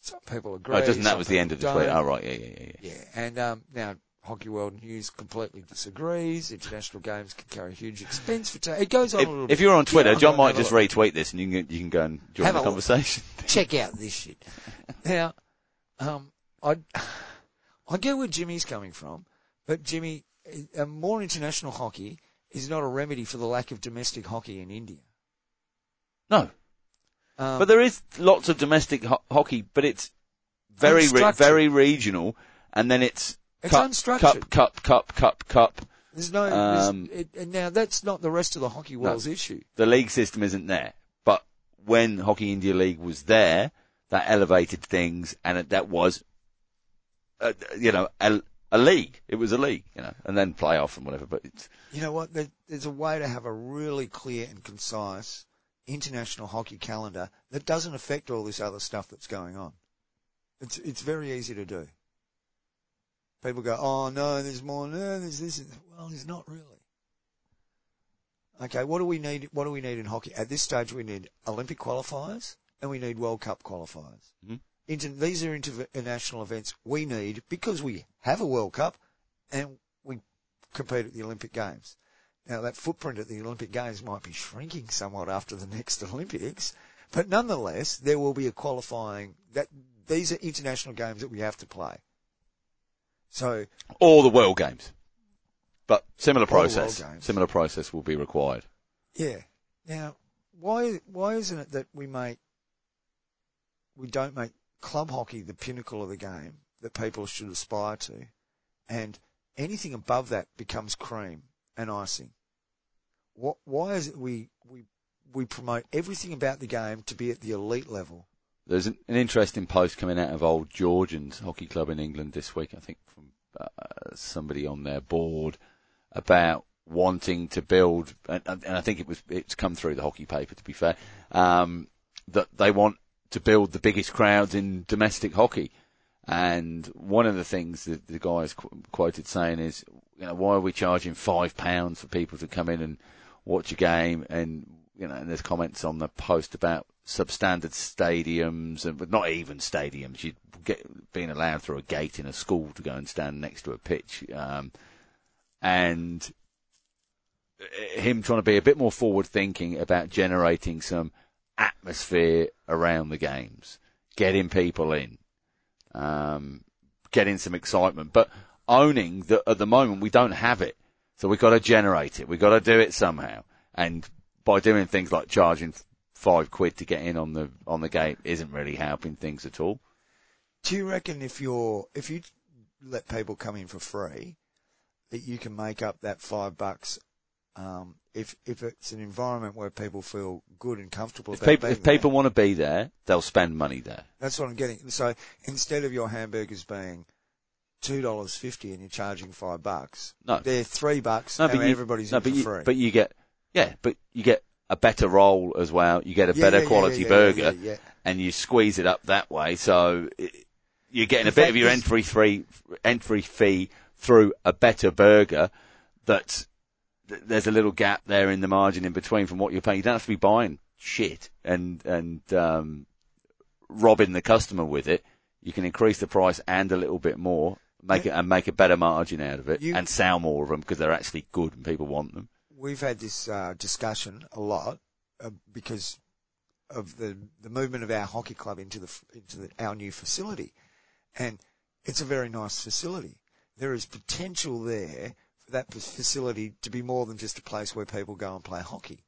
Some people agree. Oh, doesn't that was the end of the tweet? Oh, right, yeah, yeah, yeah. yeah. Yeah, and um, now Hockey World News completely disagrees. International games can carry huge expense for. Ta- it goes on a little If, bit. if you're on Twitter, Yeah, John might just look. retweet this and you can, you can go and join Have the a look. conversation. check out this shit. Now, um, I, I get where Jimmy's coming from, but Jimmy, uh, more international hockey is not a remedy for the lack of domestic hockey in India. No, Um, but there is lots of domestic ho- hockey, but it's very, re- very regional, and then it's, It's cup, unstructured. cup, cup, cup, cup, cup. there's no. there's- um, it, and now that's not the rest of the hockey world's issue. The league system isn't there, but when Hockey India League was there, that elevated things, and it, that was, uh, you know, a, a league. It was a league, you know, and then playoff and whatever. But it's, You know what? There, there's a way to have a really clear and concise international hockey calendar that doesn't affect all this other stuff that's going on. It's it's very easy to do. People go, oh no, there's more, no, there's this. Well, there's not really. Okay, what do we need? What do we need in hockey? At this stage, we need Olympic qualifiers and we need World Cup qualifiers. Mhm. Inter- these are international events we need because we have a World Cup and we compete at the Olympic Games. Now that footprint at the Olympic Games might be shrinking somewhat after the next Olympics, but nonetheless, there will be a qualifying that these are international games that we have to play. So all the world games. But similar All the world process. Similar process will be required. Yeah. Now, why why isn't it that we make we don't make club hockey the pinnacle of the game that people should aspire to, and anything above that becomes cream and icing? What why is it we we we promote everything about the game to be at the elite level? There's an, an interesting post coming out of Old Georgians Hockey Club in England this week, I think from uh, somebody on their board about wanting to build, and, and I think it was it's come through the hockey paper to be fair, um, that they want to build the biggest crowds in domestic hockey. And one of the things that the guy is qu- quoted saying is, you know, why are we charging five pounds for people to come in and watch a game? And you know, and there's comments on the post about substandard stadiums and but not even stadiums. You'd get being allowed through a gate in a school to go and stand next to a pitch, um, and uh, him trying to be a bit more forward thinking about generating some atmosphere around the games, getting people in, um, getting some excitement, but owning that at the moment we don't have it. So we've got to generate it. We've got to do it somehow. And by doing things like charging five quid to get in on the, on the gate isn't really helping things at all. Do you reckon if you're if you let people come in for free, that you can make up that five bucks? Um, if if it's an environment where people feel good and comfortable If people, if people want to be there, they'll spend money there. that's what I'm getting. So instead of your hamburgers being two dollars fifty and you're charging five bucks, No. they're three bucks No, but you, everybody's no, in but for you, free. but you get, yeah, but you get a better roll as well. You get a Yeah, better yeah, quality yeah, burger, and you squeeze it up that way. So it, you're getting In a bit of your entry free entry fee through a better burger that's th- there's a little gap there in the margin in between from what you're paying. You don't have to be buying shit and and um, robbing the customer with it. You can increase the price and a little bit more, make it and make a better margin out of it, You- and sell more of them because they're actually good and people want them. We've had this uh, discussion a lot uh, because of the the movement of our hockey club into the into the, our new facility, and it's a very nice facility. There is potential there for that facility to be more than just a place where people go and play hockey,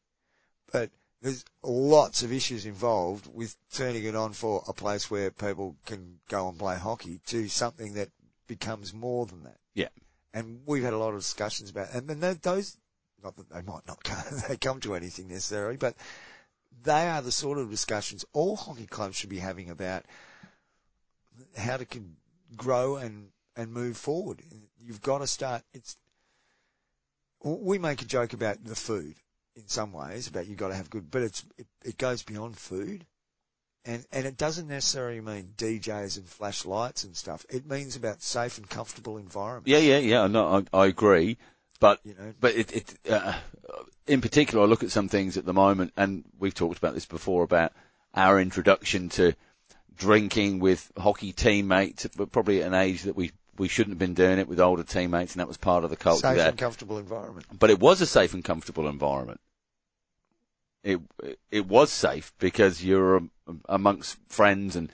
but there's lots of issues involved with turning it on for a place where people can go and play hockey to something that becomes more than that. Yeah. And we've had a lot of discussions about, and then those not that they might not come, they come to anything necessarily, but they are the sort of discussions all hockey clubs should be having about how to grow and, and move forward. You've got to start, it's, we make a joke about the food in some ways, about you've got to have good, but it's, it, it goes beyond food. And, and it doesn't necessarily mean DJs and flashlights and stuff. It means about safe and comfortable environment. Yeah, yeah, yeah. No, I, I agree, but You know, but it, it uh, in particular, I look at some things at the moment, and we've talked about this before about our introduction to drinking with hockey teammates, but probably at an age that we we shouldn't have been doing it with older teammates, and that was part of the culture safe there. and comfortable environment. But it was a safe and comfortable environment. It it was safe because you're um, amongst friends and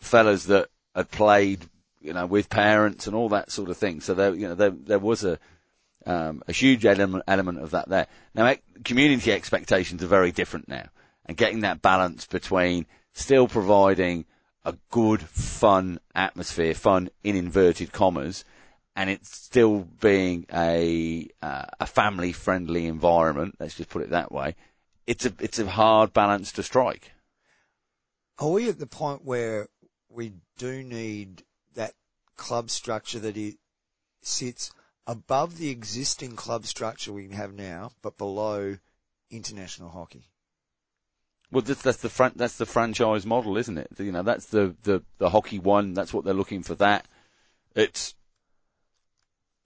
fellas that had played, you know, with parents and all that sort of thing. So there, you know, there there was a um, a huge element element of that there. Now, community expectations are very different now, and getting that balance between still providing a good, fun atmosphere, fun in inverted commas, and it's still being a uh, a family friendly environment. Let's just put it that way. It's a it's a hard balance to strike. Are we at the point where we do need that club structure that it sits above the existing club structure we have now, but below international hockey? Well, that's, that's the fran- that's the franchise model, isn't it? You know, that's the, the, the hockey one. That's what they're looking for. That it's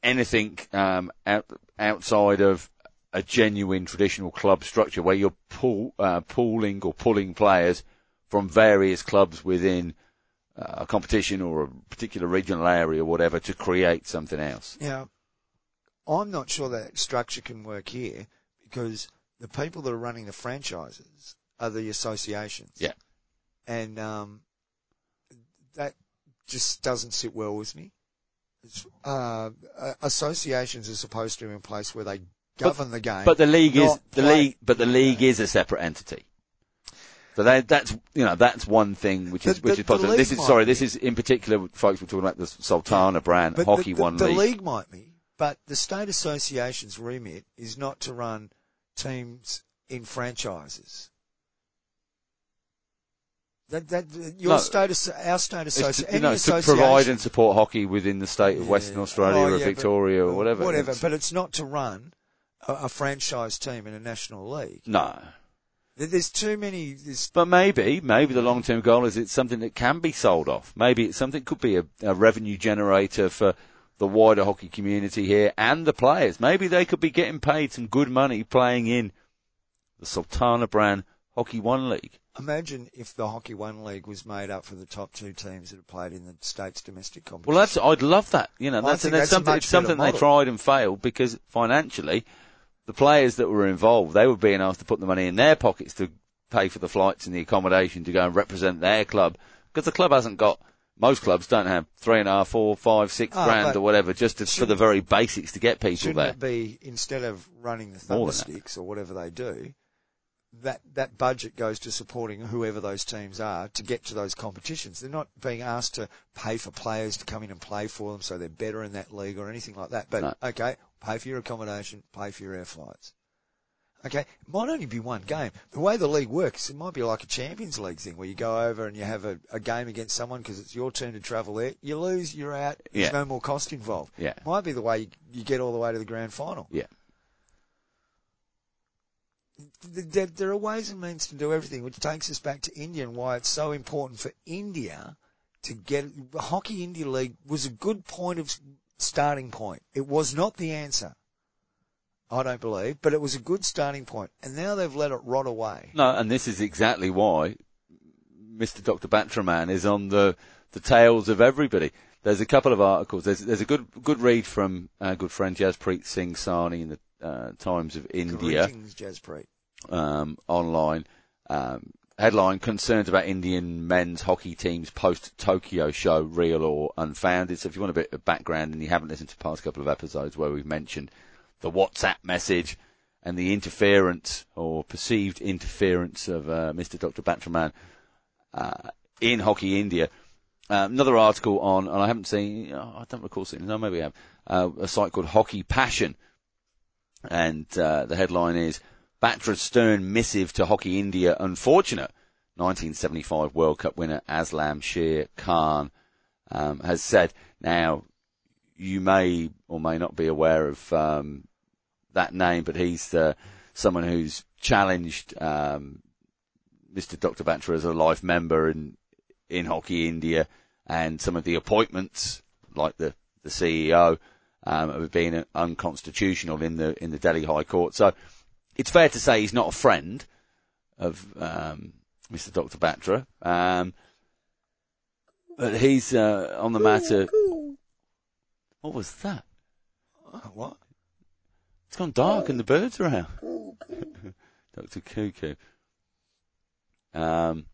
anything um, out, outside of a genuine traditional club structure where you're pool, uh, pooling or pulling players from various clubs within uh, a competition or a particular regional area or whatever to create something else. Now, I'm not sure that structure can work here because the people that are running the franchises are the associations. Yeah. And um, that just doesn't sit well with me. It's, uh, associations are supposed to be in place where they govern the game. But the league is the play- league, but the league is a separate entity. So that, that's you know that's one thing which is The- which the- is positive. This is sorry. might This is in particular, folks. We're talking about the Sultana Bran But hockey the, the, one the league. league might be, but the state association's remit is not to run teams in franchises. That, that, your No. state, our state association, to, know, to association, provide and support hockey within the state of Yeah. Western Australia Oh, or yeah, Victoria but- or whatever. Whatever, It's- but it's not to run a, a franchise team in a national league. no. There's too many. There's, But maybe, maybe the long-term goal is it's something that can be sold off. Maybe it's something could be a, a revenue generator for the wider hockey community here and the players. Maybe they could be getting paid some good money playing in the Sultana Bran Hockey One League. imagine if the Hockey One League was made up for the top two teams that have played in the state's domestic competition. Well, that's I'd love that. You know, that's, that's that's something. It's something they tried and failed because financially, the players that were involved, they were being asked to put the money in their pockets to pay for the flights and the accommodation to go and represent their club because the club hasn't got. Most clubs don't have three and a half, four, five, six Oh, grand or whatever just to, for the very basics to get people Shouldn't there. it be instead of running the More Thundersticks or whatever they do, that that budget goes to supporting whoever those teams are to get to those competitions. They're not being asked to pay for players to come in and play for them so they're better in that league or anything like that. But No. okay, pay for your accommodation, pay for your air flights. Okay, it might only be one game. The way the league works, it might be like a Champions League thing where you go over and you have a, a game against someone because it's your turn to travel there. You lose, you're out. There's no more cost involved. Yeah. Might be the way you, you get all the way to the grand final. Yeah. There, there are ways and means to do everything, which takes us back to India and why it's so important for India to get Hockey India League was a good point of starting point. It was not the answer. I don't believe, but it was a good starting point, and now they've let it rot away. No, and this is exactly why Mr. Dr. Batraman is on the the tails of everybody. There's a couple of articles. There's there's a good good read from our good friend Jaspreet Singh Sahni in the uh, Times of India Greetings, Jaspreet. um, online. Um, headline: Concerns about Indian men's hockey teams post Tokyo show, real or unfounded. So if you want a bit of background and you haven't listened to the past couple of episodes where we've mentioned the WhatsApp message and the interference or perceived interference of uh, Mr. Dr. Batraman uh, in Hockey India. Uh, another article on, and I haven't seen, oh, I don't recall seeing, no, maybe I have, uh, a site called Hockey Passion. And uh, the headline is, Batra's stern missive to Hockey India unfortunate. 1975 World Cup winner Aslam Sher Khan um, has said. Now, you may or may not be aware of um, that name, but he's someone who's challenged um, Mr. Dr. Batra as a life member in in Hockey India, and some of the appointments, like the the CEO, um, have been unconstitutional in the in the Delhi High Court. So it's fair to say he's not a friend of um, Mr. Dr. Batra, um, but he's uh, on the matter. What was that? Uh, What? It's gone dark and the birds are out. Dr. Cuckoo. Um,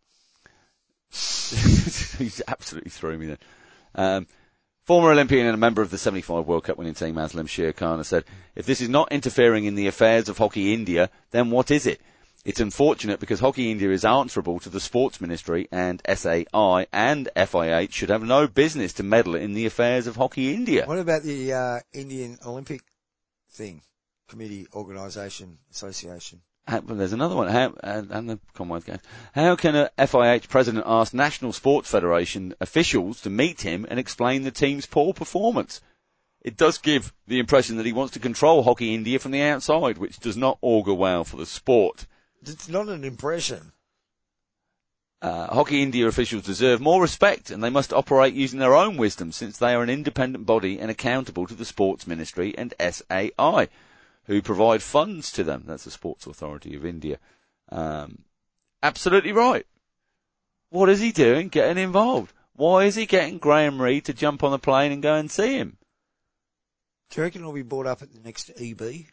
he's absolutely threw me there. Um, former Olympian and a member of the 75 World Cup winning team, Aslam Sher Khan, said, if this is not interfering in the affairs of Hockey India, then what is it? It's unfortunate because Hockey India is answerable to the Sports Ministry and SAI and FIH should have no business to meddle in the affairs of Hockey India. What about the uh, Indian Olympic thing? Committee, organisation, association. How, well, there's another one. How, and, and the Commonwealth Games. How can a FIH president ask National Sports Federation officials to meet him and explain the team's poor performance? It does give the impression that he wants to control Hockey India from the outside, which does not augur well for the sport. It's not an impression. Uh, Hockey India officials deserve more respect and they must operate using their own wisdom since they are an independent body and accountable to the Sports Ministry and SAI, who provide funds to them. That's the Sports Authority of India. Um, absolutely right. What is he doing getting involved? Why is he getting Graham Reid to jump on the plane and go and see him? Do you reckon it'll be brought up at the next E EB?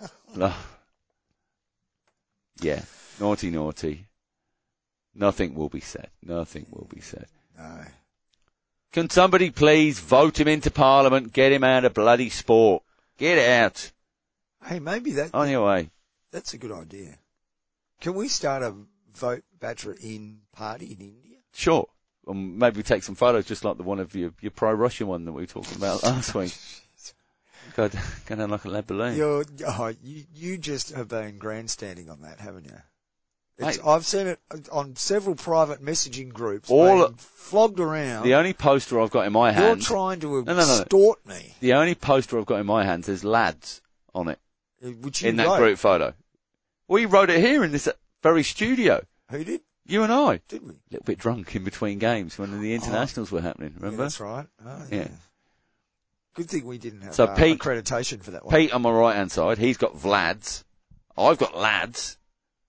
No. Yeah, naughty, naughty. Nothing will be said. Nothing will be said. No. Can somebody please vote him into Parliament? Get him out of bloody sport. Get out. Hey, maybe that On your way. that's a good idea. Can we start a vote Batra in party in India? Sure. Um, maybe take some photos, just like the one of your, your pro-Russian one that we were talking about last week. Go, go down like a lead balloon. You're, oh, you, you just have been grandstanding on that, haven't you? It's, Mate. I've seen it on several private messaging groups. All- flogged around. The only poster I've got in my hands You're trying to no, no, no. extort me, the only poster I've got in my hand says lads on it uh, which you in that wrote. group photo. We wrote it here in this uh, very studio. Who did? You and I. Did we? A little bit drunk in between games when the oh. internationals were happening, Yeah, remember? that's right. Oh, Yeah. Good thing we didn't have So uh, Pete- accreditation for that one. Pete on my right hand side, he's got Vlads. I've got lads.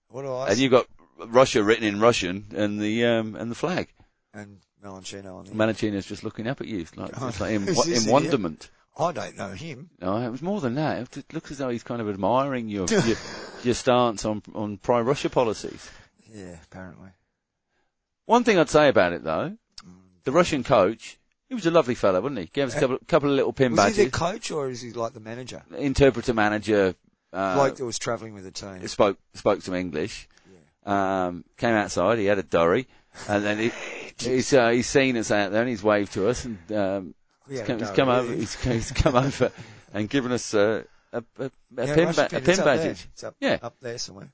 what do I? And you've got Russia written in Russian and the, um, and the flag. and Melanchino on the. Manachina's just looking up at you, like, Oh, like in, in wonderment. I don't know him. No, it was more than that. It looks as though he's kind of admiring your, your, your stance on, on pro-Russia policies. Yeah, apparently. One thing I'd say about it though, the Russian coach, he was a lovely fellow, wasn't he? Gave us a couple, couple of little pin badges. Was he the coach or is he like the manager? Interpreter manager, uh, Bloke that was travelling with the team. spoke spoke some English. Um, came outside. He had a durry, and then he, he's uh, he's seen us out there and he's waved to us and um, he's, come, he's come over. He's, he's come over and given us uh, a, a, a, Yeah, pin, ba- a pin there. badge. It's up, Yeah. up there somewhere.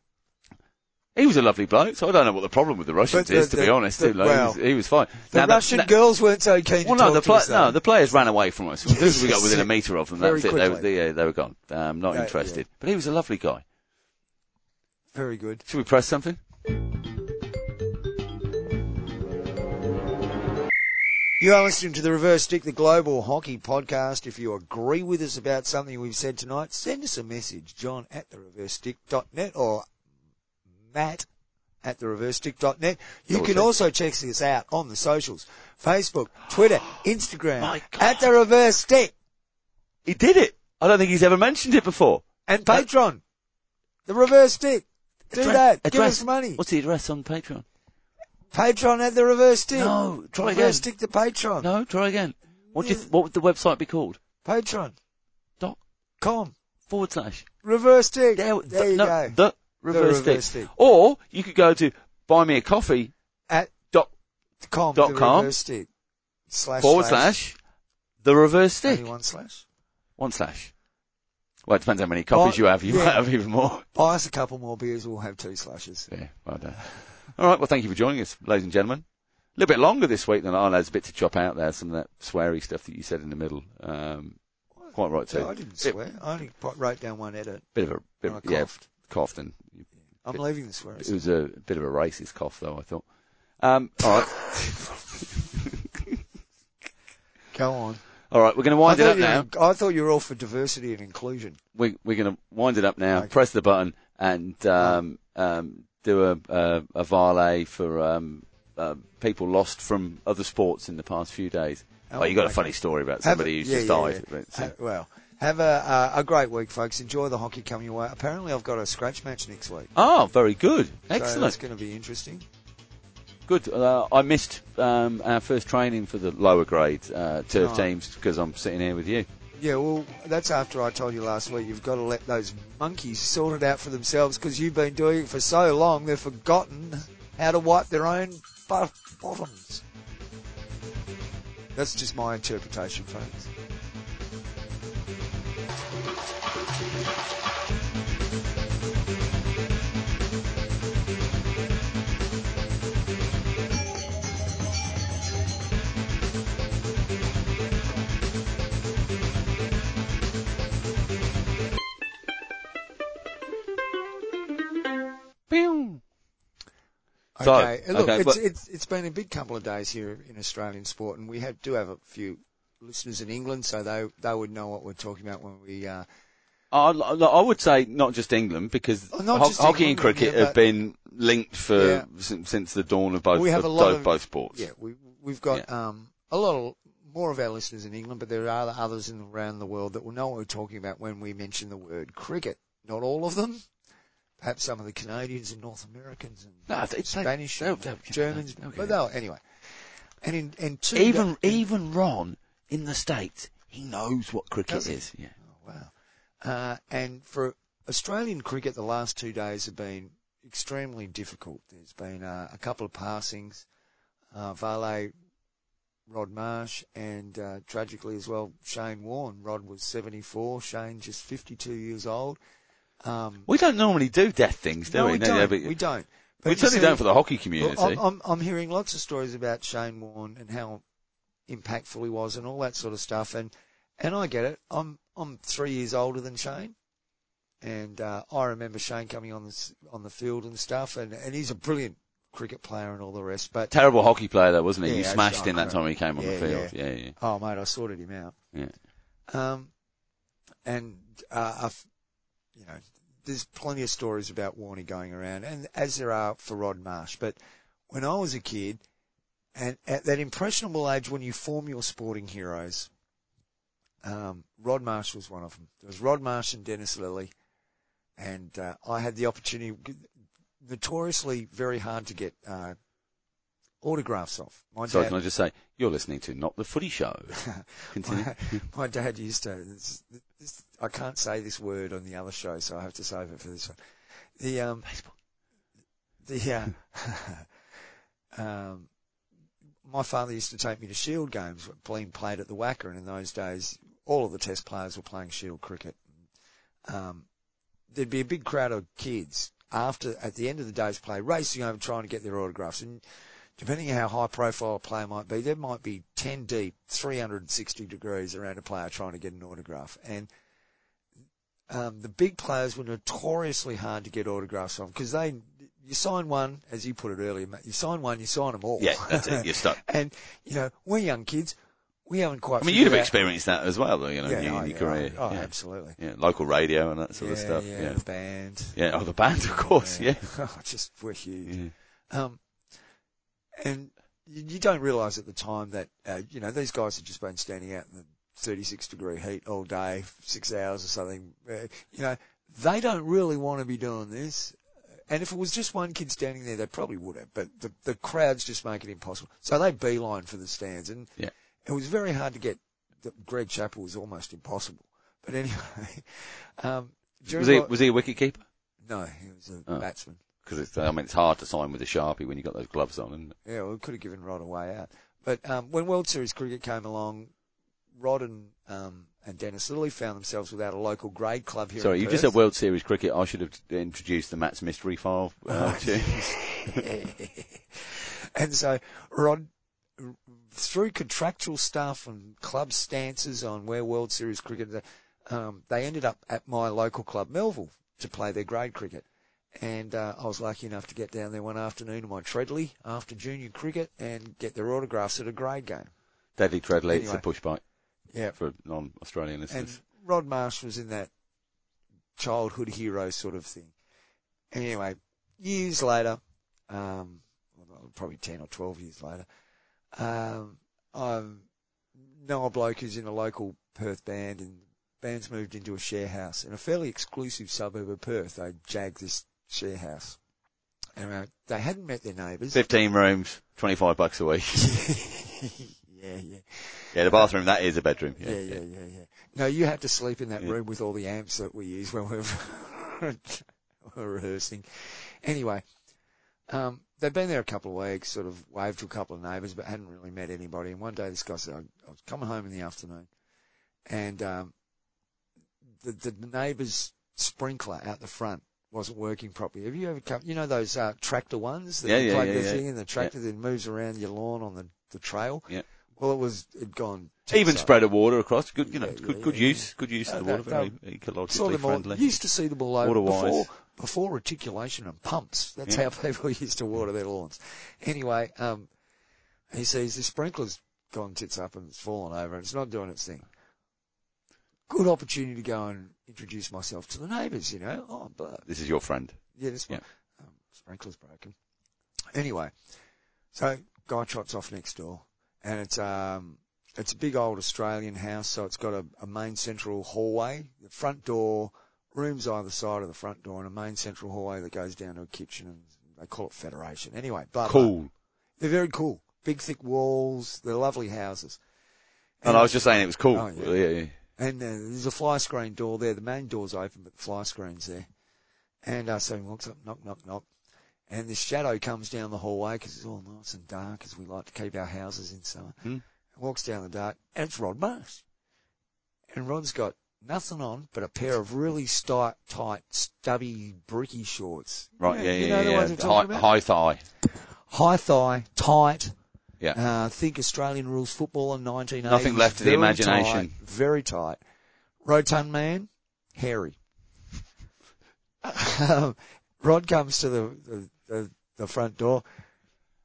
He was a lovely bloke, so I don't know what the problem with the Russians the- is. To be honest, the- well, he, was, he was fine. The Now, Russian girls weren't so keen Well, to no, the no, the players ran away from us. As soon as we got within a metre of them, that's it. They, they, they were gone. Um, not Yeah, interested. yeah. But he was a lovely guy. Very good. Should we press something? You are listening to the Reverse Stick, the Global Hockey Podcast. If you agree with us about something we've said tonight, send us a message, john at thereversestick.net or matt at thereversestick.net. You Double can check. also check us out on the socials, Facebook, Twitter, Instagram, at the Reverse Stick, He did it. I don't think he's ever mentioned it before. and Patreon. The Reverse Stick. Do Address- that. Give address- us money. What's the address on Patreon? Patreon at the Reverse Stick. No, try Reverse again. Stick to Patreon. No, try again. What do you th- what would the website be called? Patreon. Dot Com. forward slash. Reverse Stick. There, There the, you no, go. The reverse, reverse stick. stick. Or you could go to buy me a coffee At dot com. Dot com. Reverse Stick. Slash forward slash the reverse stick. One slash. One slash. Well, it depends how many copies Buy- you have. You yeah. might have even more. Buy us a couple more beers, we'll have two slashes. Yeah, well done. All right, well, thank you for joining us, ladies and gentlemen. A little bit longer this week than I. There's a bit to chop out there. Some of that sweary stuff that you said in the middle. Um, quite right too. So I didn't swear. I only wrote down one edit. Bit of a bit And of, I yeah, coughed. Coughed and I'm It- leaving the swearing. it was a bit of a racist cough though. I thought. Um, all right, Go on. all right. We're going to wind it up now. I thought you were all for diversity and inclusion. We, we're going to wind it up now. Okay. Press the button and um, um, do a, a, a valet for um, uh, people lost from other sports in the past few days. Oh, you got a funny story about somebody a- who's yeah, just yeah, died. yeah. but, uh, well, have a, uh, a great week, folks. Enjoy the hockey coming your way. Apparently, I've got a scratch match next week. Oh, very good. Excellent. going to be interesting. Good. Uh, I missed um, our first training for the lower grade uh, turf Oh. teams because I'm sitting here with you. Yeah, well, that's after I told you last week. You've got to let those monkeys sort it out for themselves because you've been doing it for so long they've forgotten how to wipe their own bottoms. That's just my interpretation, folks. Pew. So, Okay, look, okay, it's, but- it's it's been a big couple of days here in Australian sport, and we have, do have a few listeners in England, so they they would know what we're talking about when we. Uh, I, I would say not just England because Oh, ho- just hockey England, and cricket yeah, have been linked for Yeah. since, since the dawn of both We have of a lot both, of- both sports. yeah, we we've got um, a lot of more of our listeners in England, but there are others in around the world that will know what we're talking about when we mention the word cricket. Not all of them. Perhaps some of the Canadians and North Americans and No, they- they- Spanish they'll- and they'll- Germans, but they'll anyway. And in and two Even da- even Ron in the states, he knows what cricket is. Yeah. Oh, wow. Uh, and for Australian cricket, the last two days have been extremely difficult. There's been uh, a couple of passings, uh, Vale, Rod Marsh, and uh, tragically as well, Shane Warne. Rod was 74, Shane just 52 years old. Um, We don't normally do death things, do no, we? we No, don't. yeah, we don't. we But you certainly see- don't for the hockey community. I'm, I'm, I'm hearing lots of stories about Shane Warne and how impactful he was and all that sort of stuff. And, and I get it. I'm, I'm three years older than Shane. And, uh, I remember Shane coming on the, on the field and stuff. And, and he's a brilliant cricket player and all the rest. But, Terrible hockey player though, wasn't he? Yeah, you smashed him that time he came on the Yeah, field. Yeah, yeah. oh mate, I sorted him out. yeah. Um, and, uh, I've, you know, there's plenty of stories about Warney going around, and as there are for Rod Marsh. But when I was a kid, and at that impressionable age when you form your sporting heroes, um, Rod Marsh was one of them. There was Rod Marsh and Dennis Lillee, and uh, I had the opportunity, notoriously very hard to get uh, autographs off. My Sorry, dad- can I just say, you're listening to Not the Footy Show. Continue. my, my dad used to. This, this, I can't say this word on the other show, so I have to save it for this one. The um, the uh, um, my father used to take me to Shield games, being played at the WACA, and in those days, all of the Test players were playing Shield cricket. Um, there'd be a big crowd of kids after, at the end of the day's play, racing over trying to get their autographs, and depending on how high profile a player might be, there might be 10 deep, 360 degrees around a player trying to get an autograph. And um, the big players were notoriously hard to get autographs on because they you sign one, as you put it earlier, mate, you sign one, you sign them all. Yeah, that's it. You're stuck. and, you know, we're young kids. We haven't quite I mean, you'd have out- experienced that as well, though, you know, Yeah, in, your- oh, your yeah, career. Oh, yeah. absolutely. yeah, local radio and that sort of stuff. Yeah, Yeah, the band. yeah. Oh, the band, of course. Yeah. Oh, just we're huge. Um, and you, you don't realise at the time that, uh, you know, these guys have just been standing out in the 36 degree heat all day, six hours or something. Uh, you know, they don't really want to be doing this. And if it was just one kid standing there, they probably would have, but the, the crowds just make it impossible. So they beeline for the stands and Yeah. it was very hard to get, the, Greg Chappell was almost impossible. But anyway, um, Was he, was he a wicket keeper? no, he was a Oh. batsman. Because I mean, it's hard to sign with a sharpie when you've got those gloves on. And Yeah, well, we could have given Rod a way out. But um, when World Series cricket came along, Rod and um, and Dennis Lillee found themselves without a local grade club here. sorry, you just said World Series cricket. I should have introduced the Matt's mystery file uh, and so Rod, through contractual stuff and club stances on where World Series cricket, um, they ended up at my local club, Melville, to play their grade cricket. And uh, I was lucky enough to get down there one afternoon in my Treadley after junior cricket and get their autographs at a grade game. Deadly Treadley, it's a push bike Yeah, for non-Australian listeners. and. Rod Marsh was in that childhood hero sort of thing. Anyway, years later, um, probably 10 or 12 years later, um, I know a bloke who's in a local Perth band and the band's moved into a share house in a fairly exclusive suburb of Perth. They jagged this share house. And uh, they hadn't met their neighbours. 15 rooms, 25 bucks a week. yeah, yeah. Yeah, the bathroom, that is a bedroom. Yeah, yeah, yeah, yeah. No, you had to sleep in that Yeah. room with all the amps that we use when we're, we're rehearsing. Anyway, um, they'd been there a couple of weeks, sort of waved to a couple of neighbours, but hadn't really met anybody. And one day this guy said, I, I was coming home in the afternoon and, um, the, the neighbour's sprinkler out the front wasn't working properly. Have you ever come, you know those, uh, tractor ones that Yeah, you yeah, plug yeah, the yeah. thing in the tractor that moves around your lawn on the, the trail? Yeah. Well, it was, it'd gone. Even spread of water across. Good, you know, Yeah, good, yeah, good yeah, use. Good use of the water. Very ecologically friendly. used to see them all over before, before reticulation and pumps. That's how people used to water their lawns. Anyway, um, he sees the sprinkler's gone tits up and it's fallen over and it's not doing its thing. Good opportunity to go and introduce myself to the neighbours, you know. Oh, but This is your friend. yeah, this Yeah. one. Um, sprinkler's broken. Anyway, so guy trots off next door, and it's um, it's a big old Australian house, so it's got a, a main central hallway, the front door, rooms either side of the front door, and a main central hallway that goes down to a kitchen, and they call it Federation. Anyway, blah, blah. Cool. They're very cool. Big thick walls. They're lovely houses. And I was just saying it was cool. Oh, yeah. Yeah, yeah. And uh, there's a fly screen door there. The main door's open, but the fly screen's there. And uh, so he walks up, knock, knock, knock. And this shadow comes down the hallway because it's all nice and dark as we like to keep our houses in summer. Hmm. Walks down the dark, and it's Rod Marsh. And Rod's got nothing on but a pair of really tight, tight, stubby, bricky shorts. Right, You know- yeah, you yeah, know the yeah. ones I'm High, about? high thigh. High thigh, tight. Yeah. Uh, think Australian rules football in 1980s. Nothing left to the imagination. tight, very tight. Rotund man, hairy. um, Rod comes to the, the, the, the front door.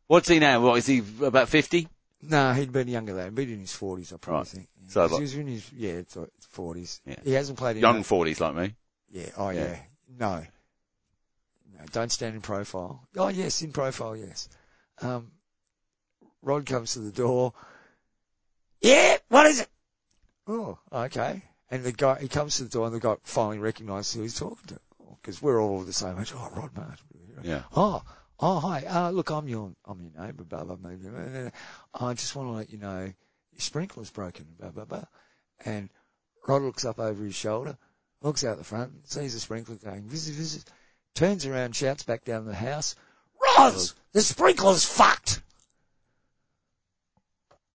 What's he now? What is he about fifty? No, he'd been younger than, that. he'd been in his 40s, I probably Right. think. Yeah. So, like- he was in his, yeah, it's 40s. Yeah. He hasn't played in Young forties like me. Yeah, oh yeah. Yeah. No. No, don't stand in profile. Oh yes, in profile, yes. Um, Rod comes to the door. Yeah, what is it? Oh, okay. And the guy, he comes to the door and the guy finally recognises who he's talking to. Because we're all the same age. Oh, Rod Marsh. Yeah. Oh, oh, hi. Uh, look, I'm your, I'm your neighbour, blah, blah, blah, blah, blah. I just want to let you know your sprinkler's broken, blah, blah, blah. And Rod looks up over his shoulder, looks out the front, sees the sprinkler going, visit, visit, turns around, shouts back down the house, Roz, the sprinkler's fucked!